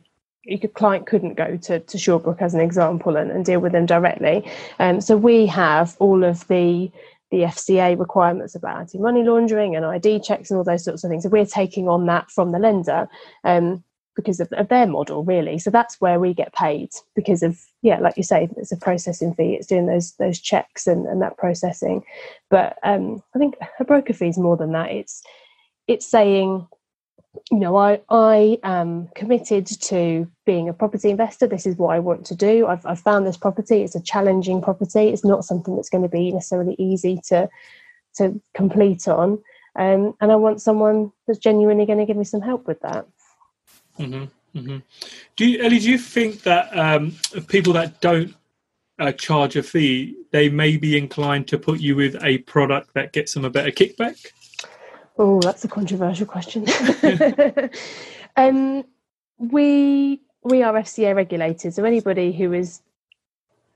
you could, client couldn't go to, to Shawbrook as an example and, and deal with them directly. Um, so we have all of the the FCA requirements about anti-money laundering and ID checks and all those sorts of things. So we're taking on that from the lender um, because of, of their model, really. So that's where we get paid because of yeah, like you say, it's a processing fee. It's doing those those checks and, and that processing. But um, I think a broker fee is more than that. It's it's saying, you know, I I am committed to being a property investor. This is what I want to do. I've I've found this property. It's a challenging property. It's not something that's going to be necessarily easy to to complete on. Um, and I want someone that's genuinely going to give me some help with that. hmm hmm Do you, Ellie? Do you think that um, people that don't uh, charge a fee, they may be inclined to put you with a product that gets them a better kickback? Oh, that's a controversial question. um, we we are FCA regulated, so anybody who is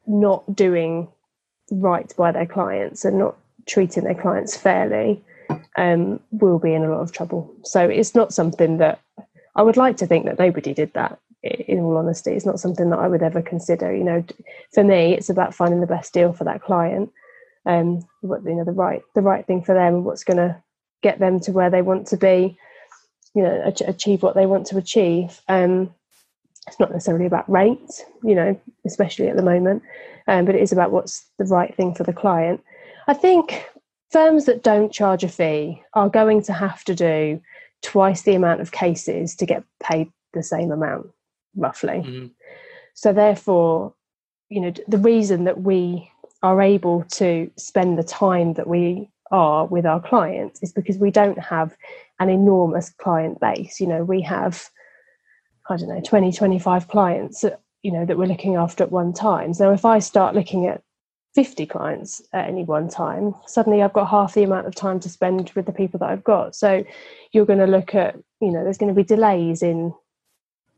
not doing right by their clients and not treating their clients fairly um, will be in a lot of trouble. So it's not something that I would like to think that nobody did that. In all honesty, it's not something that I would ever consider. You know, for me, it's about finding the best deal for that client, um, what you know, the right the right thing for them, what's going to get them to where they want to be, you know, ach- achieve what they want to achieve. Um, it's not necessarily about rate, you know, especially at the moment, um, but it is about what's the right thing for the client. I think firms that don't charge a fee are going to have to do twice the amount of cases to get paid the same amount, roughly. Mm-hmm. So, therefore, you know, the reason that we are able to spend the time that we are with our clients is because we don't have an enormous client base. You know, we have, I don't know, 20, 25 clients, you know, that we're looking after at one time. So if I start looking at 50 clients at any one time, suddenly I've got half the amount of time to spend with the people that I've got. So you're going to look at, you know, there's going to be delays in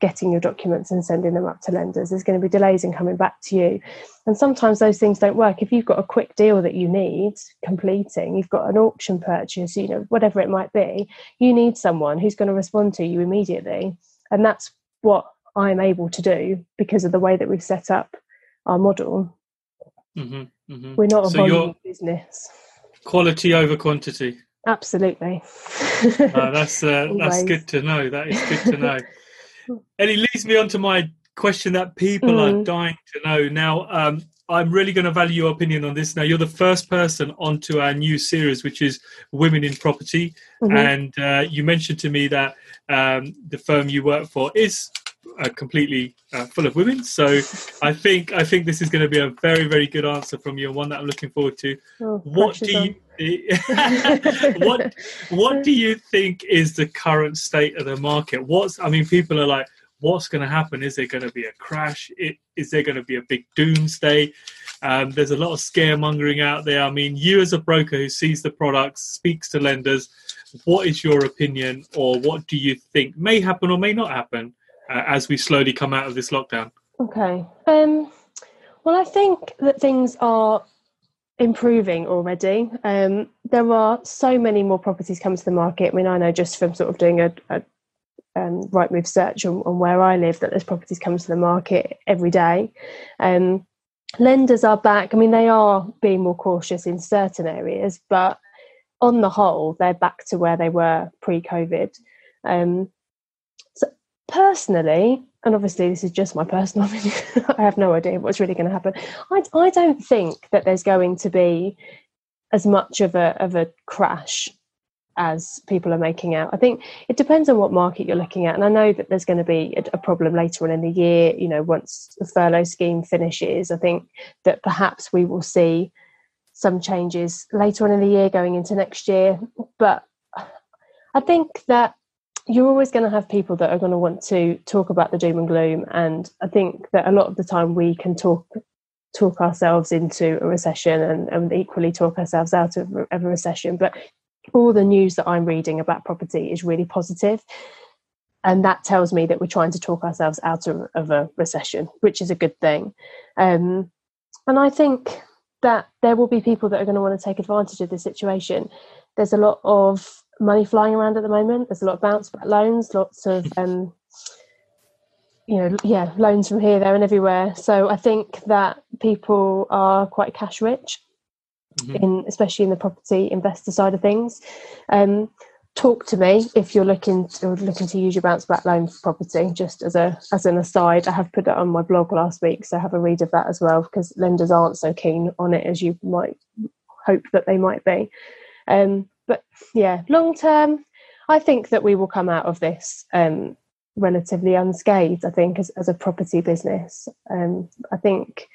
getting your documents and sending them up to lenders. There's going to be delays in coming back to you. And sometimes those things don't work. If you've got a quick deal that you need completing, you've got an auction purchase, you know, whatever it might be, you need someone who's going to respond to you immediately. And that's what I'm able to do because of the way that we've set up our model. Mm-hmm, mm-hmm. We're not a so volume business. Quality over quantity. Absolutely. uh, that's uh, that's good to know. That is good to know. And it leads me on to my question that people mm. are dying to know. Now, um, I'm really going to value your opinion on this. Now, you're the first person onto our new series, which is Women in Property, mm-hmm. and uh, you mentioned to me that um, the firm you work for is uh, completely uh, full of women. So I think I think this is going to be a very very good answer from you, and one that I'm looking forward to. Oh, what do you what what do you think is the current state of the market? What's I mean, people are like, what's going to happen? Is there going to be a crash? Is there going to be a big doomsday? Um, there's a lot of scaremongering out there. I mean, you as a broker who sees the products, speaks to lenders, what is your opinion, or what do you think may happen or may not happen uh, as we slowly come out of this lockdown? Okay. Um, well, I think that things are improving already. Um, there are so many more properties coming to the market. I mean, I know just from sort of doing a, a um, Rightmove search on, on, where I live that there's properties coming to the market every day. Um, lenders are back. I mean, they are being more cautious in certain areas, but on the whole, they're back to where they were pre-COVID. Um, personally, and obviously this is just my personal opinion, I have no idea what's really going to happen. I, I don't think that there's going to be as much of a of a crash as people are making out. I think it depends on what market you're looking at. And I know that there's going to be a, a, problem later on in the year, you know, once the furlough scheme finishes. I think that perhaps we will see some changes later on in the year going into next year. But I think that you're always going to have people that are going to want to talk about the doom and gloom and i think that a lot of the time we can talk talk ourselves into a recession and, and equally talk ourselves out of, a recession. But all the news that i'm reading about property is really positive and that tells me that we're trying to talk ourselves out of, of a recession which is a good thing. Um, and i think that there will be people that are going to want to take advantage of the situation. There's a lot of money flying around at the moment. There's a lot of bounce back loans, lots of um, you know, yeah, loans from here, there, and everywhere. So I think that people are quite cash rich, mm-hmm. in especially in the property investor side of things. Um, talk to me if you're looking to, looking to use your bounce back loan for property. Just as a as an aside, I have put it on my blog last week, so have a read of that as well because lenders aren't so keen on it as you might hope that they might be. Um, but yeah, long term, I think that we will come out of this um, relatively unscathed. I think as, as a property business, um, I think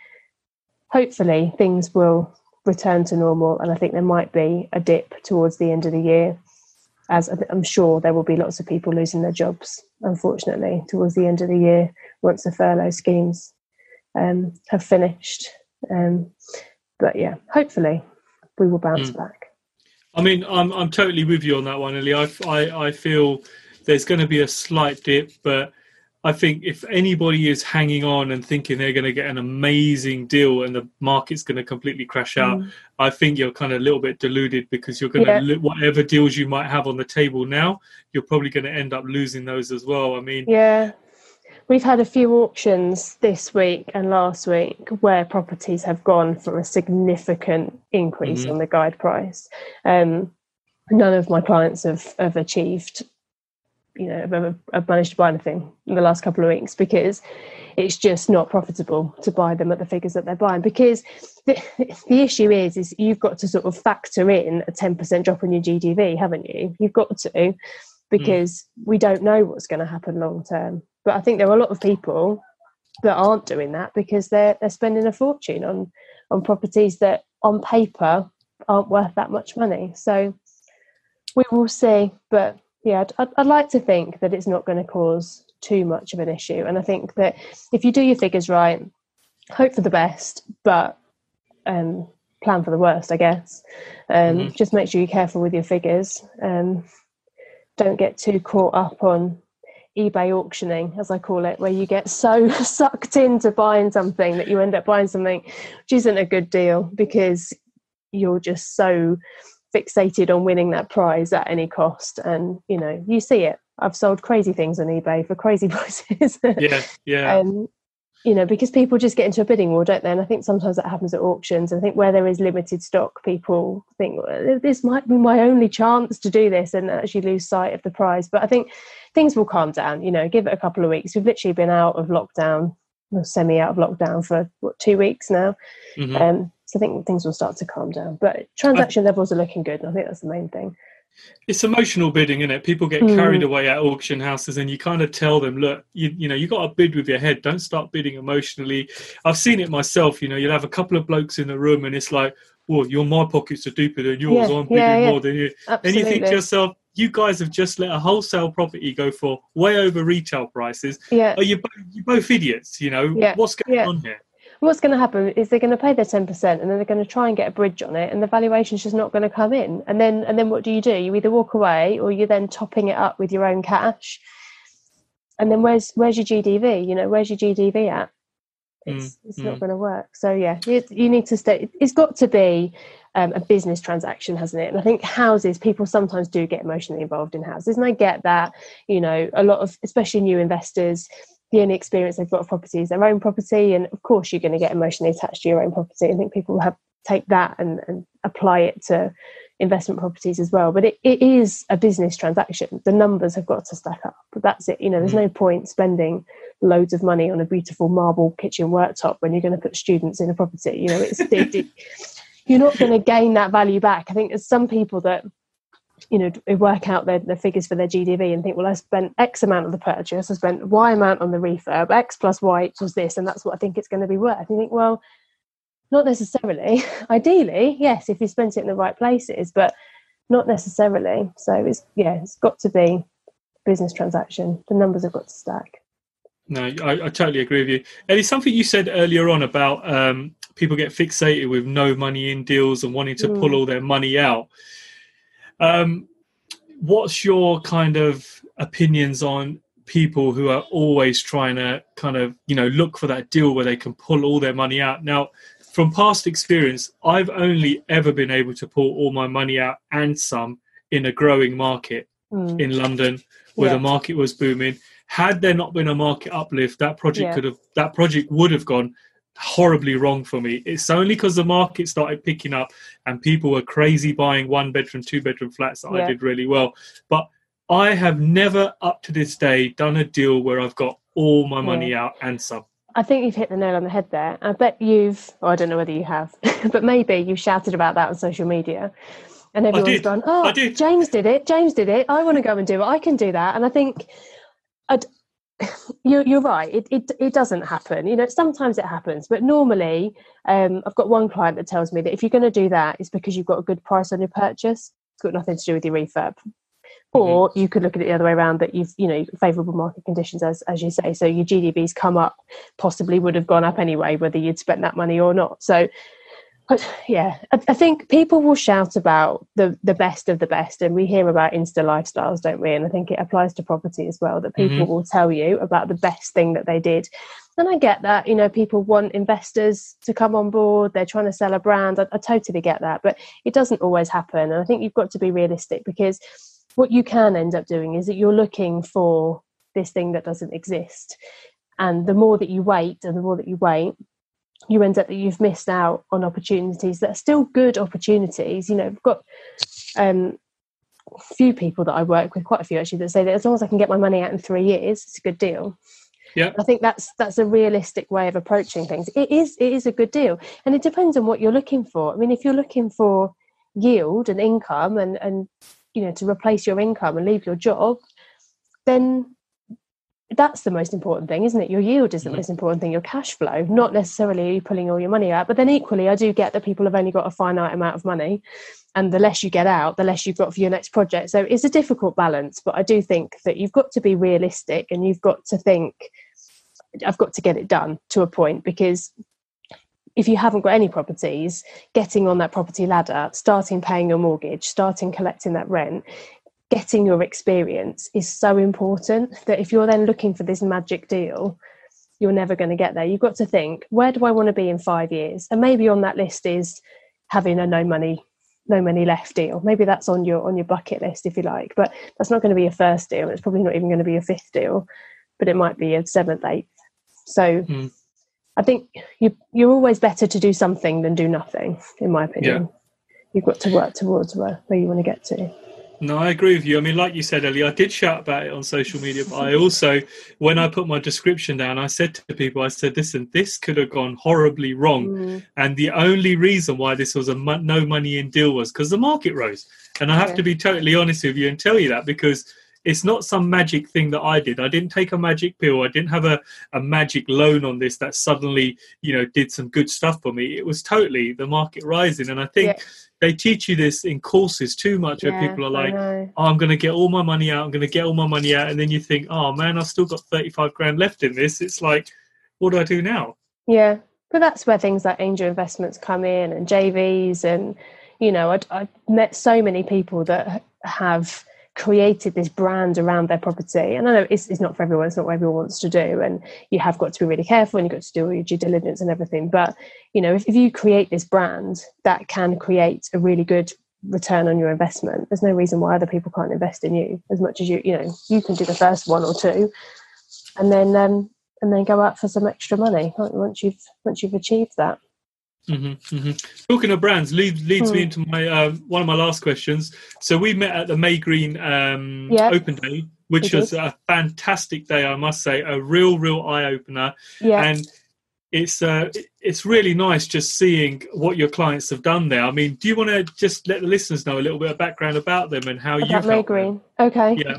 hopefully things will return to normal, and I think there might be a dip towards the end of the year. As I'm sure there will be lots of people losing their jobs, unfortunately, towards the end of the year once the furlough schemes um, have finished. Um, but yeah, hopefully we will bounce mm. back. I mean, I'm I'm totally with you on that one, Ellie. I, I, I feel there's going to be a slight dip, but I think if anybody is hanging on and thinking they're going to get an amazing deal and the market's going to completely crash out, mm. I think you're kind of a little bit deluded because you're going yeah. to whatever deals you might have on the table now, you're probably going to end up losing those as well. I mean, yeah, We've had a few auctions this week and last week where properties have gone for a significant increase mm-hmm. on the guide price. Um, none of my clients have, have achieved you know have, have managed to buy anything in the last couple of weeks because it's just not profitable to buy them at the figures that they're buying because the, the issue is is you've got to sort of factor in a 10% drop in your gdv haven't you you've got to because mm. we don't know what's going to happen long term but i think there are a lot of people that aren't doing that because they're they're spending a fortune on on properties that on paper aren't worth that much money so we will see but yeah I'd, I'd like to think that it's not going to cause too much of an issue. And I think that if you do your figures right, hope for the best, but um, plan for the worst, I guess. Um, mm-hmm. Just make sure you're careful with your figures. Um, don't get too caught up on eBay auctioning, as I call it, where you get so sucked into buying something that you end up buying something which isn't a good deal because you're just so fixated on winning that prize at any cost. And, you know, you see it I've sold crazy things on eBay for crazy prices. yeah, yeah. Um, you know, because people just get into a bidding war, don't they? And I think sometimes that happens at auctions. I think where there is limited stock, people think well, this might be my only chance to do this, and actually lose sight of the prize. But I think things will calm down. You know, give it a couple of weeks. We've literally been out of lockdown, semi out of lockdown for what two weeks now. Mm-hmm. Um, so I think things will start to calm down. But transaction I, levels are looking good. And I think that's the main thing it's emotional bidding, isn't it? People get mm. carried away at auction houses, and you kind of tell them, "Look, you, you know, you got to bid with your head. Don't start bidding emotionally." I've seen it myself. You know, you'll have a couple of blokes in the room, and it's like, "Well, your my pockets are deeper than yours. Yeah, I'm bidding yeah, yeah. more than you." Absolutely. And you think to yourself, "You guys have just let a wholesale property go for way over retail prices. Yeah, are you you both idiots? You know, what's going on here?" What's going to happen is they're going to pay their 10% and then they're going to try and get a bridge on it and the valuation's just not going to come in and then and then what do you do you either walk away or you're then topping it up with your own cash and then where's where's your gdv you know where's your gdv at it's, mm, it's mm. not going to work so yeah you, you need to stay it's got to be um, a business transaction, hasn't it? And I think houses, people sometimes do get emotionally involved in houses, and I get that. You know, a lot of, especially new investors, the only experience they've got of property is their own property and of course you're going to get emotionally attached to your own property. I think people have take that and, and apply it to investment properties as well but it, it is a business transaction. The numbers have got to stack up but that's it. You know there's mm. no point spending loads of money on a beautiful marble kitchen worktop when you're going to put students in a property. You know it's it, it, you're not going to gain that value back. I think there's some people that you know work out their, their figures for their GDV and think, well, I spent X amount of the purchase, I spent Y amount on the refurb, X plus Y equals this, and that's what I think it's going to be worth. And you think, well, not necessarily. Ideally, yes, if you spent it in the right places, but not necessarily. So it's yeah, it's got to be business transaction. The numbers have got to stack. No, I, I totally agree with you. Ellie, something you said earlier on about um, people get fixated with no money in deals and wanting to mm. pull all their money out. Um, what's your kind of opinions on people who are always trying to kind of you know look for that deal where they can pull all their money out? Now, from past experience, I've only ever been able to pull all my money out and some in a growing market mm. in London where yeah. the market was booming. Had there not been a market uplift, that project yeah. could have that project would have gone horribly wrong for me. It's only because the market started picking up and people were crazy buying one bedroom, two bedroom flats that yeah. I did really well. But I have never up to this day done a deal where I've got all my money yeah. out and some. I think you've hit the nail on the head there. I bet you've, I don't know whether you have, but maybe you shouted about that on social media. And everyone's gone, oh, James did it. James did it. I want to go and do it. I can do that. And I think I'd, you're, you're right. It, it it doesn't happen. You know, sometimes it happens, but normally, um, I've got one client that tells me that if you're going to do that, it's because you've got a good price on your purchase. It's got nothing to do with your refurb. Mm-hmm. Or you could look at it the other way around that you've, you know, favourable market conditions, as as you say. So your GDVs come up, possibly would have gone up anyway, whether you'd spent that money or not. So but yeah, I, I, think people will shout about the the best of the best, and we hear about Insta lifestyles, don't we? And I think it applies to property as well. That people mm-hmm. will tell you about the best thing that they did, and I get that. You know, people want investors to come on board. They're trying to sell a brand. I, I totally get that, but it doesn't always happen. And I think you've got to be realistic because what you can end up doing is that you're looking for this thing that doesn't exist. And the more that you wait, and the more that you wait, you end up that you've missed out on opportunities that are still good opportunities. You know, we've got um, few people that I work with, quite a few actually, that say that as long as I can get my money out in three years, it's a good deal. Yeah, I think that's that's a realistic way of approaching things. It is it is a good deal, and it depends on what you're looking for. I mean, if you're looking for yield and income, and and you know to replace your income and leave your job, then that's the most important thing, isn't it? Your yield is the most important thing, your cash flow, not necessarily pulling all your money out. But then equally, I do get that people have only got a finite amount of money, and the less you get out, the less you've got for your next project. So it's a difficult balance, but I do think that you've got to be realistic and you've got to think, I've got to get it done to a point because if you haven't got any properties, getting on that property ladder, starting paying your mortgage, starting collecting that rent getting your experience is so important that if you're then looking for this magic deal, you're never going to get there. You've got to think, where do I want to be in five years? And maybe on that list is having a no money, no money left deal. Maybe that's on your on your bucket list if you like, but that's not going to be your first deal. It's probably not even going to be a fifth deal, but it might be a seventh, eighth. So mm. I think you you're always better to do something than do nothing, in my opinion. Yeah. You've got to work towards where, where you want to get to. No, I agree with you. I mean, like you said, earlier, I did shout about it on social media, but I also, when I put my description down, I said to people, I said, listen, this could have gone horribly wrong. Mm. And the only reason why this was a no money in deal was because the market rose. And I have yeah. to be totally honest with you and tell you that because it's not some magic thing that I did. I didn't take a magic pill. I didn't have a, a magic loan on this that suddenly, you know, did some good stuff for me. It was totally the market rising. And I think yeah they teach you this in courses too much where people are like oh, i'm going to get all my money out i'm going to get all my money out and then you think oh man i've still got 35 grand left in this it's like what do i do now yeah but that's where things like angel investments come in and jvs and you know i have met so many people that have created this brand around their property. And I know it's, it's not for everyone, it's not what everyone wants to do. And you have got to be really careful and you've got to do all your due diligence and everything. But, you know, if, if you create this brand, that can create a really good return on your investment. There's no reason why other people can't invest in you as much as you, you know, you can do the first one or two and then, um, and then go out for some extra money once you've once you've achieved that. Mm-hmm, mm-hmm. Talking of brands leads leads me hmm. into my um, one of my last questions. So we met at the Maygreen um, yep. Open Day, which was a fantastic day, I must say, a real, real eye opener. Yeah. And it's uh, it's really nice just seeing what your clients have done there. I mean, do you want to just let the listeners know a little bit of background about them and how you may Maygreen? Okay. Yeah.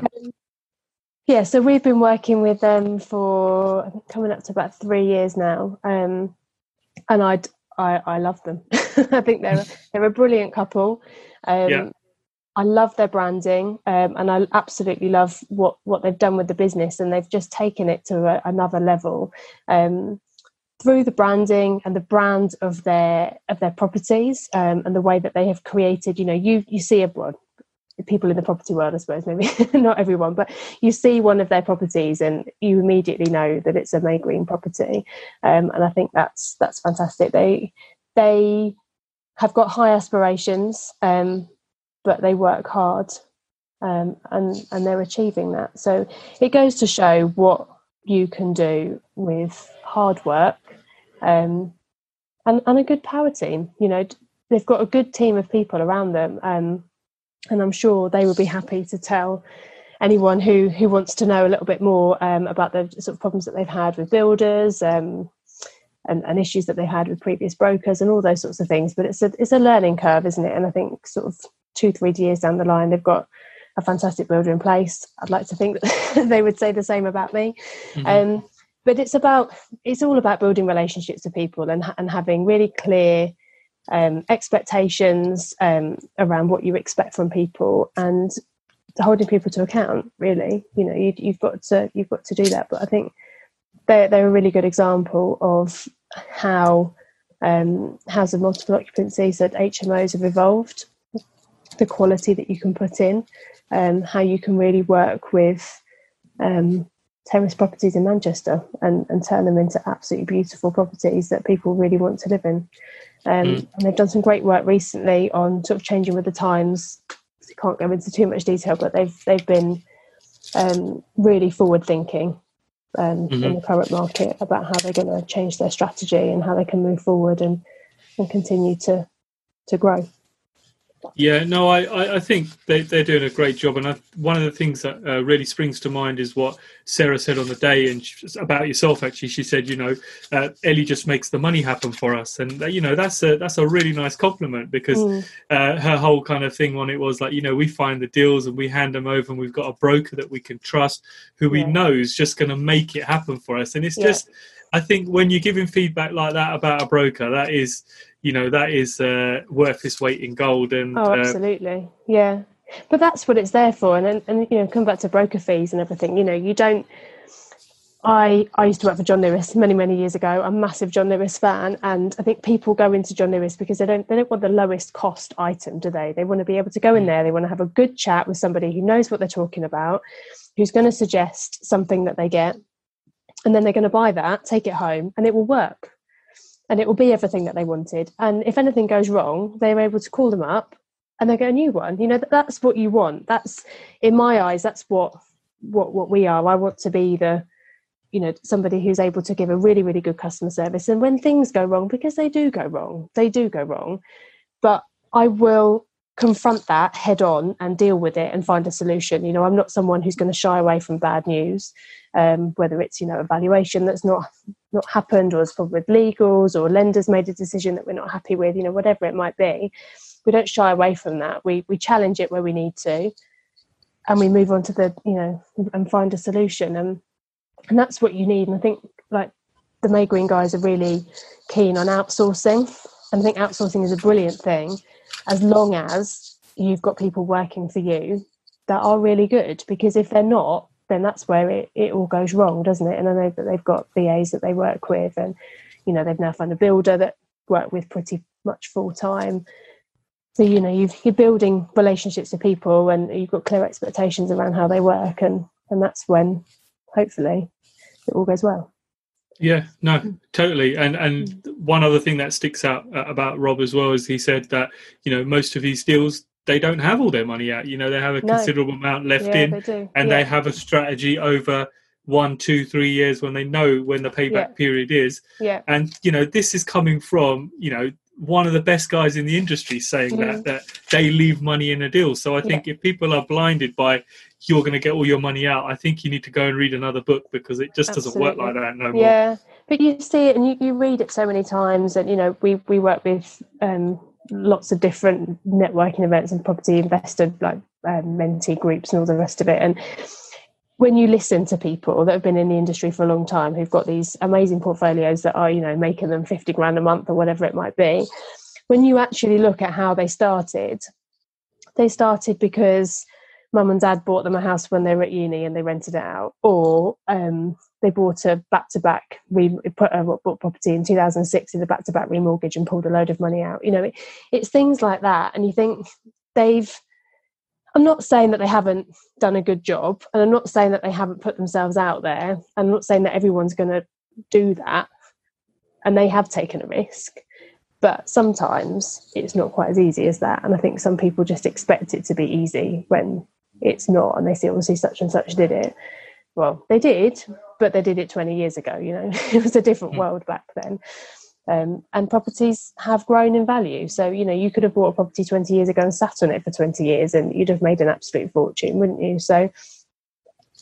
yeah. So we've been working with them for coming up to about three years now. Um, and I'd I, I love them. I think they're they're a brilliant couple. Um, yeah. I love their branding, um, and I absolutely love what what they've done with the business, and they've just taken it to a, another level um, through the branding and the brand of their of their properties, um, and the way that they have created. You know, you you see abroad people in the property world, I suppose, maybe not everyone, but you see one of their properties and you immediately know that it's a Maygreen property, um, and I think that's that's fantastic. They they have got high aspirations, um, but they work hard, um, and and they're achieving that. So it goes to show what you can do with hard work, um, and and a good power team. You know, they've got a good team of people around them. And I'm sure they will be happy to tell anyone who who wants to know a little bit more um, about the sort of problems that they've had with builders um, and, and, issues that they've had with previous brokers and all those sorts of things. But it's a it's a learning curve, isn't it? And I think sort of two three years down the line, they've got a fantastic builder in place. I'd like to think that they would say the same about me. Mm-hmm. Um, but it's about it's all about building relationships with people and and having really clear um, expectations um, around what you expect from people and holding people to account really. You know you, have got to you've got to do that. But i think they're, they're a really good example of how um, houses of multiple occupancy so hmos have evolved the quality that you can put in um, how you can really work with um, terrace properties in manchester and, and turn them into absolutely beautiful properties that people really want to live in um, mm. And they've done some great work recently on sort of changing with the times. I can't go into too much detail, but they've they've been um, really forward thinking um, mm-hmm. in the current market about how they're going to change their strategy and how they can move forward and and continue to to grow. Yeah, no, I, I, think they, they're doing a great job. And I, one of the things that uh, really springs to mind is what Sarah said on the day and she, about yourself, actually. She said, you know, uh, Ellie just makes the money happen for us. And, uh, you know, that's a, that's a really nice compliment because mm. uh, her whole kind of thing on it was like, you know, we find the deals and we hand them over and we've got a broker that we can trust who yeah. we know is just going to make it happen for us. And it's yeah. just, I think when you're giving feedback like that about a broker, that is you know that is uh, worth its weight in gold. And oh, uh, absolutely, uh, yeah. But that's what it's there for. And and you know, come back to broker fees and everything. You know, you don't. I I used to work for John Lewis many many years ago. I'm a massive John Lewis fan, and I think people go into John Lewis because they don't they don't want the lowest cost item, do they? They want to be able to go in mm. there. They want to have a good chat with somebody who knows what they're talking about, who's going to suggest something that they get, and then they're going to buy that, take it home, and it will work and it will be everything that they wanted. And if anything goes wrong, they're able to call them up and they get a new one. You know, that's what you want. That's in my eyes, that's what what what we are. I want to be the you know somebody who's able to give a really really good customer service and when things go wrong because they do go wrong they do go wrong but i will confront that head on and deal with it and find a solution you know i'm not someone who's going to shy away from bad news um, whether it's you know a valuation that's not not happened or it's problem with legals or lenders made a decision that we're not happy with you know whatever it might be we don't shy away from that. We we challenge it where we need to and we move on to the you know and find a solution. And and that's what you need. And i think like the Maygreen guys are really keen on outsourcing. And i think outsourcing is a brilliant thing as long as you've got people working for you that are really good. Because if they're not then that's where it, it all goes wrong doesn't it and i know that they've got vas that they work with and you know they've now found a builder that work with pretty much full time so you know you are building relationships with people and you've got clear expectations around how they work and and that's when hopefully it all goes well yeah, no, mm. totally. And and mm. one other thing that sticks out uh, about Rob as well is he said that you know most of these deals they don't have all their money out. You know they have a no. considerable amount left yeah, in, they and yeah. they have a strategy over one, two, three years when they know when the payback yeah. period is. Yeah. And you know this is coming from you know one of the best guys in the industry saying mm. that that they leave money in a deal. So I think if people are blinded by you're going to get all your money out. I think you need to go and read another book because it just Absolutely. doesn't work like that no more. Yeah, but you see it and you, you read it so many times, and you know we we work with um, lots of different networking events and property investor like um, mentee groups and all the rest of it, and when you listen to people that have been in the industry for a long time who've got these amazing portfolios that are you know making them 50 grand a month or whatever it might be when you actually look at how they started they started because mum and dad bought them a house when they were at uni and they rented it out, or um, they bought a back to back We put a bought property in 2006 in a back to back remortgage and pulled a load of money out. You know, it, it's things like that, and you think they've. I'm not saying that they haven't done a good job, and I'm not saying that they haven't put themselves out there. And I'm not saying that everyone's going to do that, and they have taken a risk. But sometimes it's not quite as easy as that. And I think some people just expect it to be easy when it's not and they say obviously such and such did it well they did but they did it 20 years ago you know it was a different mm. world back then um, and properties have grown in value so you know you could have bought a property 20 years ago and sat on it for 20 years and you'd have made an absolute fortune wouldn't you so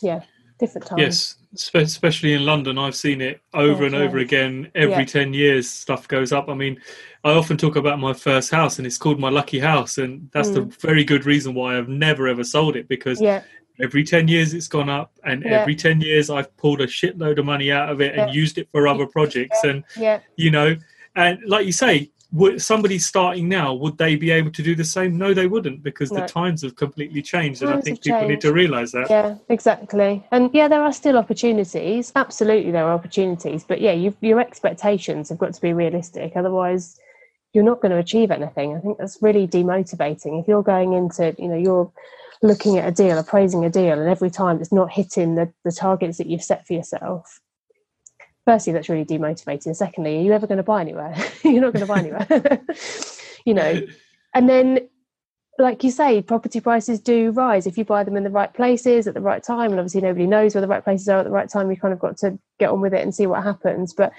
yeah different times yes especially in london i've seen it over and over again every yeah. 10 years stuff goes up i mean I often talk about my first house, and it's called my lucky house, and that's mm. the very good reason why I've never ever sold it because yeah. Every ten years it's gone up, and yeah. every ten years I've pulled a shitload of money out of it and used it for other projects, and you know, and like you say, would somebody starting now would they be able to do the same? No they wouldn't because no. the times have completely changed and i think people need to realize that. Yeah exactly. And yeah there are still opportunities. Absolutely there are opportunities. But yeah your expectations have got to be realistic. Otherwise you're not going to achieve anything. I think that's really demotivating. If you're going into, you know, you're looking at a deal, appraising a deal, and every time it's not hitting the, the targets that you've set for yourself, firstly, that's really demotivating. Secondly, are you ever going to buy anywhere? you're not going to buy anywhere. you know, and then like you say, property prices do rise if you buy them in the right places at the right time. And obviously, nobody knows where the right places are at the right time. You kind of got to get on with it and see what happens. But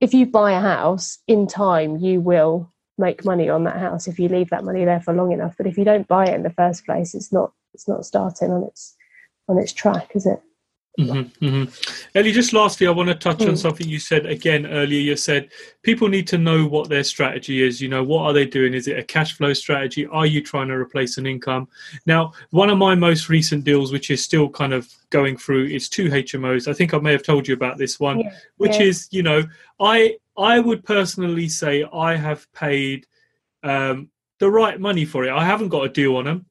if you buy a house in time, you will make money on that house if you leave that money there for long enough. But if you don't buy it in the first place, it's not it's not starting on its on its track, is it? Mm-hmm, mm-hmm. Ellie, just lastly, I want to touch mm. on something you said again earlier. You said people need to know what their strategy is. You know, what are they doing? Is it a cash flow strategy? Are you trying to replace an income? Now, one of my most recent deals, which is still kind of going through, is two HMOs. I think I may have told you about this one, Yeah, which yeah. is, you know, I I would personally say I have paid um, the right money for it. I haven't got a deal on them.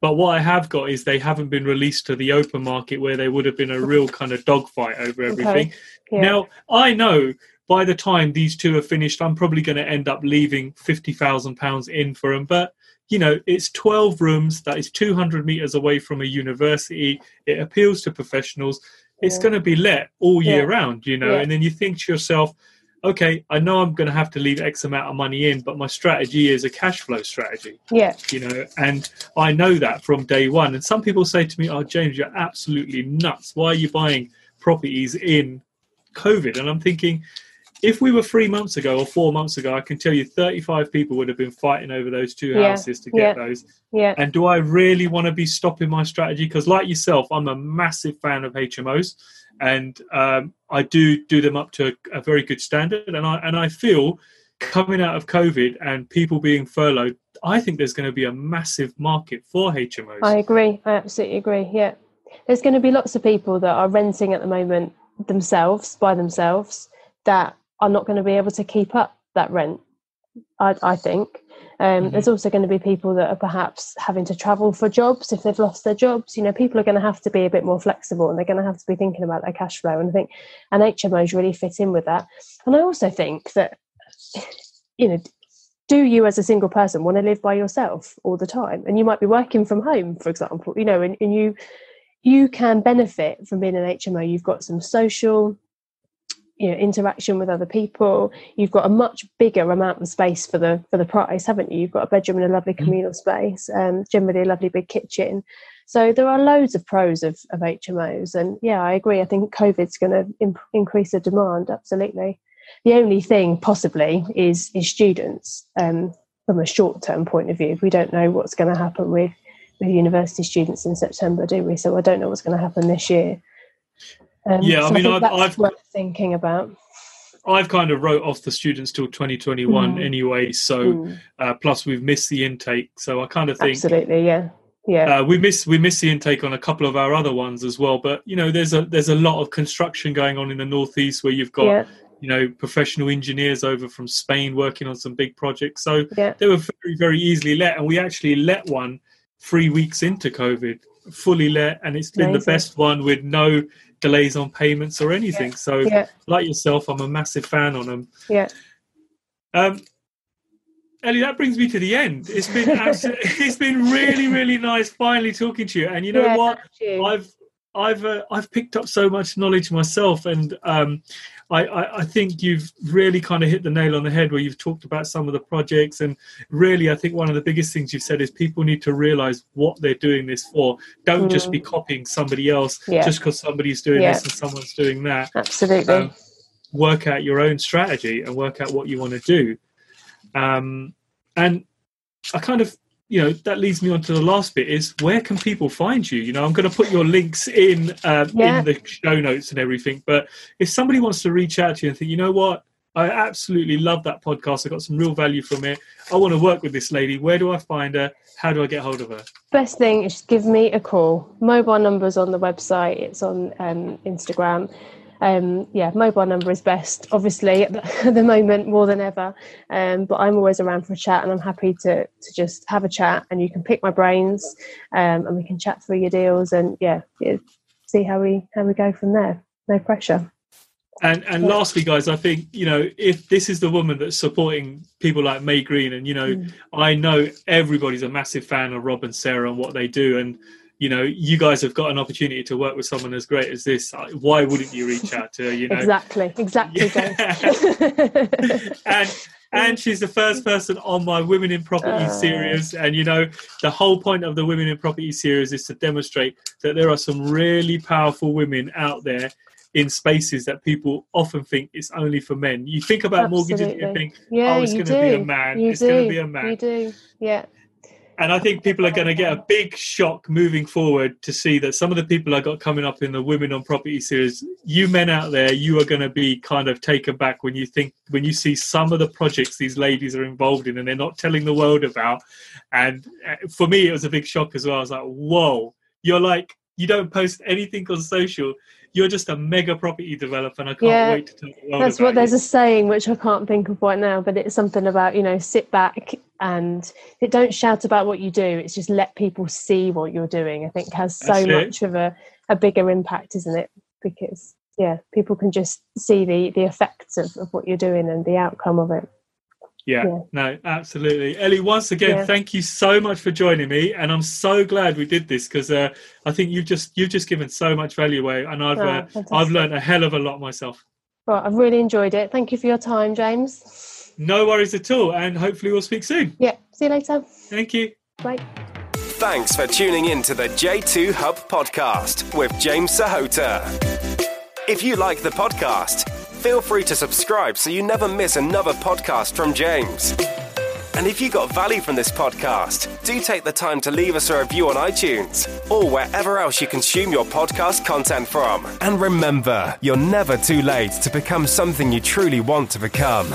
But what I have got is they haven't been released to the open market where they would have been a real kind of dogfight over everything. Yeah. Now, I know by the time these two are finished, I'm probably going to end up leaving £50,000 in for them. But, you know, it's 12 rooms, that is 200 metres away from a university. It appeals to professionals. It's Yeah. going to be let all year Yeah. round, you know. And then you think to yourself, okay, I know I'm going to have to leave X amount of money in, but my strategy is a cash flow strategy. Yeah, you know and i know that from day one. And some people say to me oh james you're absolutely nuts. Why are you buying properties in covid? And i'm thinking if we were three months ago or four months ago i can tell you 35 people would have been fighting over those two Yeah, houses to get yeah. those. Yeah, and do i really want to be stopping my strategy? Because like yourself i'm a massive fan of hmos and um, i do do them up to a, a very good standard and i and i feel coming out of covid and people being furloughed i think there's going to be a massive market for hmos I agree. I absolutely agree. Yeah, there's going to be lots of people that are renting at the moment themselves by themselves that are not going to be able to keep up that rent. I, I think. Um, Mhm. There's also going to be people that are perhaps having to travel for jobs if they've lost their jobs. You know, people are going to have to be a bit more flexible and they're going to have to be thinking about their cash flow. And I think, and HMOs really fit in with that. And I also think that, you know, do you as a single person want to live by yourself all the time and you might be working from home for example you know and, and you you can benefit from being an hmo you've got some social you know interaction with other people you've got a much bigger amount of space for the for the price haven't you you've got a bedroom and a lovely communal space um generally a lovely big kitchen so there are loads of pros of, of hmos and yeah i agree i think covid's going to imp- increase the demand absolutely the only thing possibly is is students um, from a short term point of view. We don't know what's going to happen with with university students in September, do we? So I don't know what's going to happen this year. Um, Yeah, I mean, think I've- I've- thinking about. i've kind of wrote off the students till 2021 Mhm. anyway so Mm, uh, plus we've missed the intake so i kind of think absolutely, yeah, yeah, Uh, we miss we miss the intake on a couple of our other ones as well, but you know there's a there's a lot of construction going on in the northeast where you've got yeah, you know professional engineers over from Spain working on some big projects. So yeah. they were very very easily let, and we actually let one three weeks into COVID, fully let, and it's been the best one with no delays on payments or anything. So Yeah, like yourself, I'm a massive fan on them. yeah. Um, Ellie, that brings me to the end. It's been absolutely, it's been really, really nice finally talking to you. And you know yeah, what? you. I've I've uh, I've picked up so much knowledge myself, and um, I, I I think you've really kind of hit the nail on the head where you've talked about some of the projects, and really I think one of the biggest things you've said is people need to realize what they're doing this for. Don't just be copying somebody else Mm. Yeah. just because somebody's doing Yeah. this and someone's doing that Absolutely. um, work out your own strategy and work out what you want to do. Um, and I kind of, you know, that leads me on to the last bit is where can people find you? You know, I'm going to put your links in uh, Yeah. in the show notes and everything. But if somebody wants to reach out to you and think, you know what, I absolutely love that podcast. I got some real value from it. I want to work with this lady. Where do I find her? How do I get hold of her? Best thing is just give me a call. Mobile number's on the website. It's on um, Instagram. Um, yeah, mobile number is best, obviously at the, at the moment more than ever. Um, but I'm always around for a chat, and I'm happy to to just have a chat. And you can pick my brains, um, and we can chat through your deals, and yeah, yeah, see how we how we go from there. No pressure. And and Yeah. lastly, guys, I think you know if this is the woman that's supporting people like Maygreen, and you know Mm. I know everybody's a massive fan of Rob and Sarah and what they do, and you know you guys have got an opportunity to work with someone as great as this. Why wouldn't you reach out to her? You know, Exactly, exactly. James. and and she's the first person on my Women in Property Uh. series. And you know, the whole point of the Women in Property series is to demonstrate that there are some really powerful women out there in spaces that people often think it's only for men. You think about Absolutely. mortgages, you think, Yeah, oh, it's going to be a man. You it's going to be a man. You do. Yeah. And I think people are going to get a big shock moving forward to see that some of the people I got coming up in the Women on Property series, you men out there, you are going to be kind of taken back when you think, when you see some of the projects these ladies are involved in and they're not telling the world about. And uh, for me, it was a big shock as well. I was like, whoa, you're like, you don't post anything on social. You're just a mega property developer, and I can't Yeah, wait to tell the world That's what there's a saying which I can't think of right now, but it's something about, you know, sit back and it don't shout about what you do. It's just let people see what you're doing. I think has so That's it. much of a, a bigger impact, isn't it? Because yeah, people can just see the the effects of, of what you're doing and the outcome of it. Yeah, Yeah. no, absolutely. Ellie, once again, Yeah. thank you so much for joining me, and I'm so glad we did this because uh, I think you've just you've just given so much value away, and I've Oh, uh, I've learned a hell of a lot myself. Well, I've really enjoyed it. Thank you for your time, James. No worries at all, and hopefully we'll speak soon. Yeah, see you later. Thank you. Bye. Thanks for tuning in to the J2 Hub podcast with James Sahota. If you like the podcast, feel free to subscribe so you never miss another podcast from James. And if you got value from this podcast, do take the time to leave us a review on iTunes or wherever else you consume your podcast content from. And remember, you're never too late to become something you truly want to become.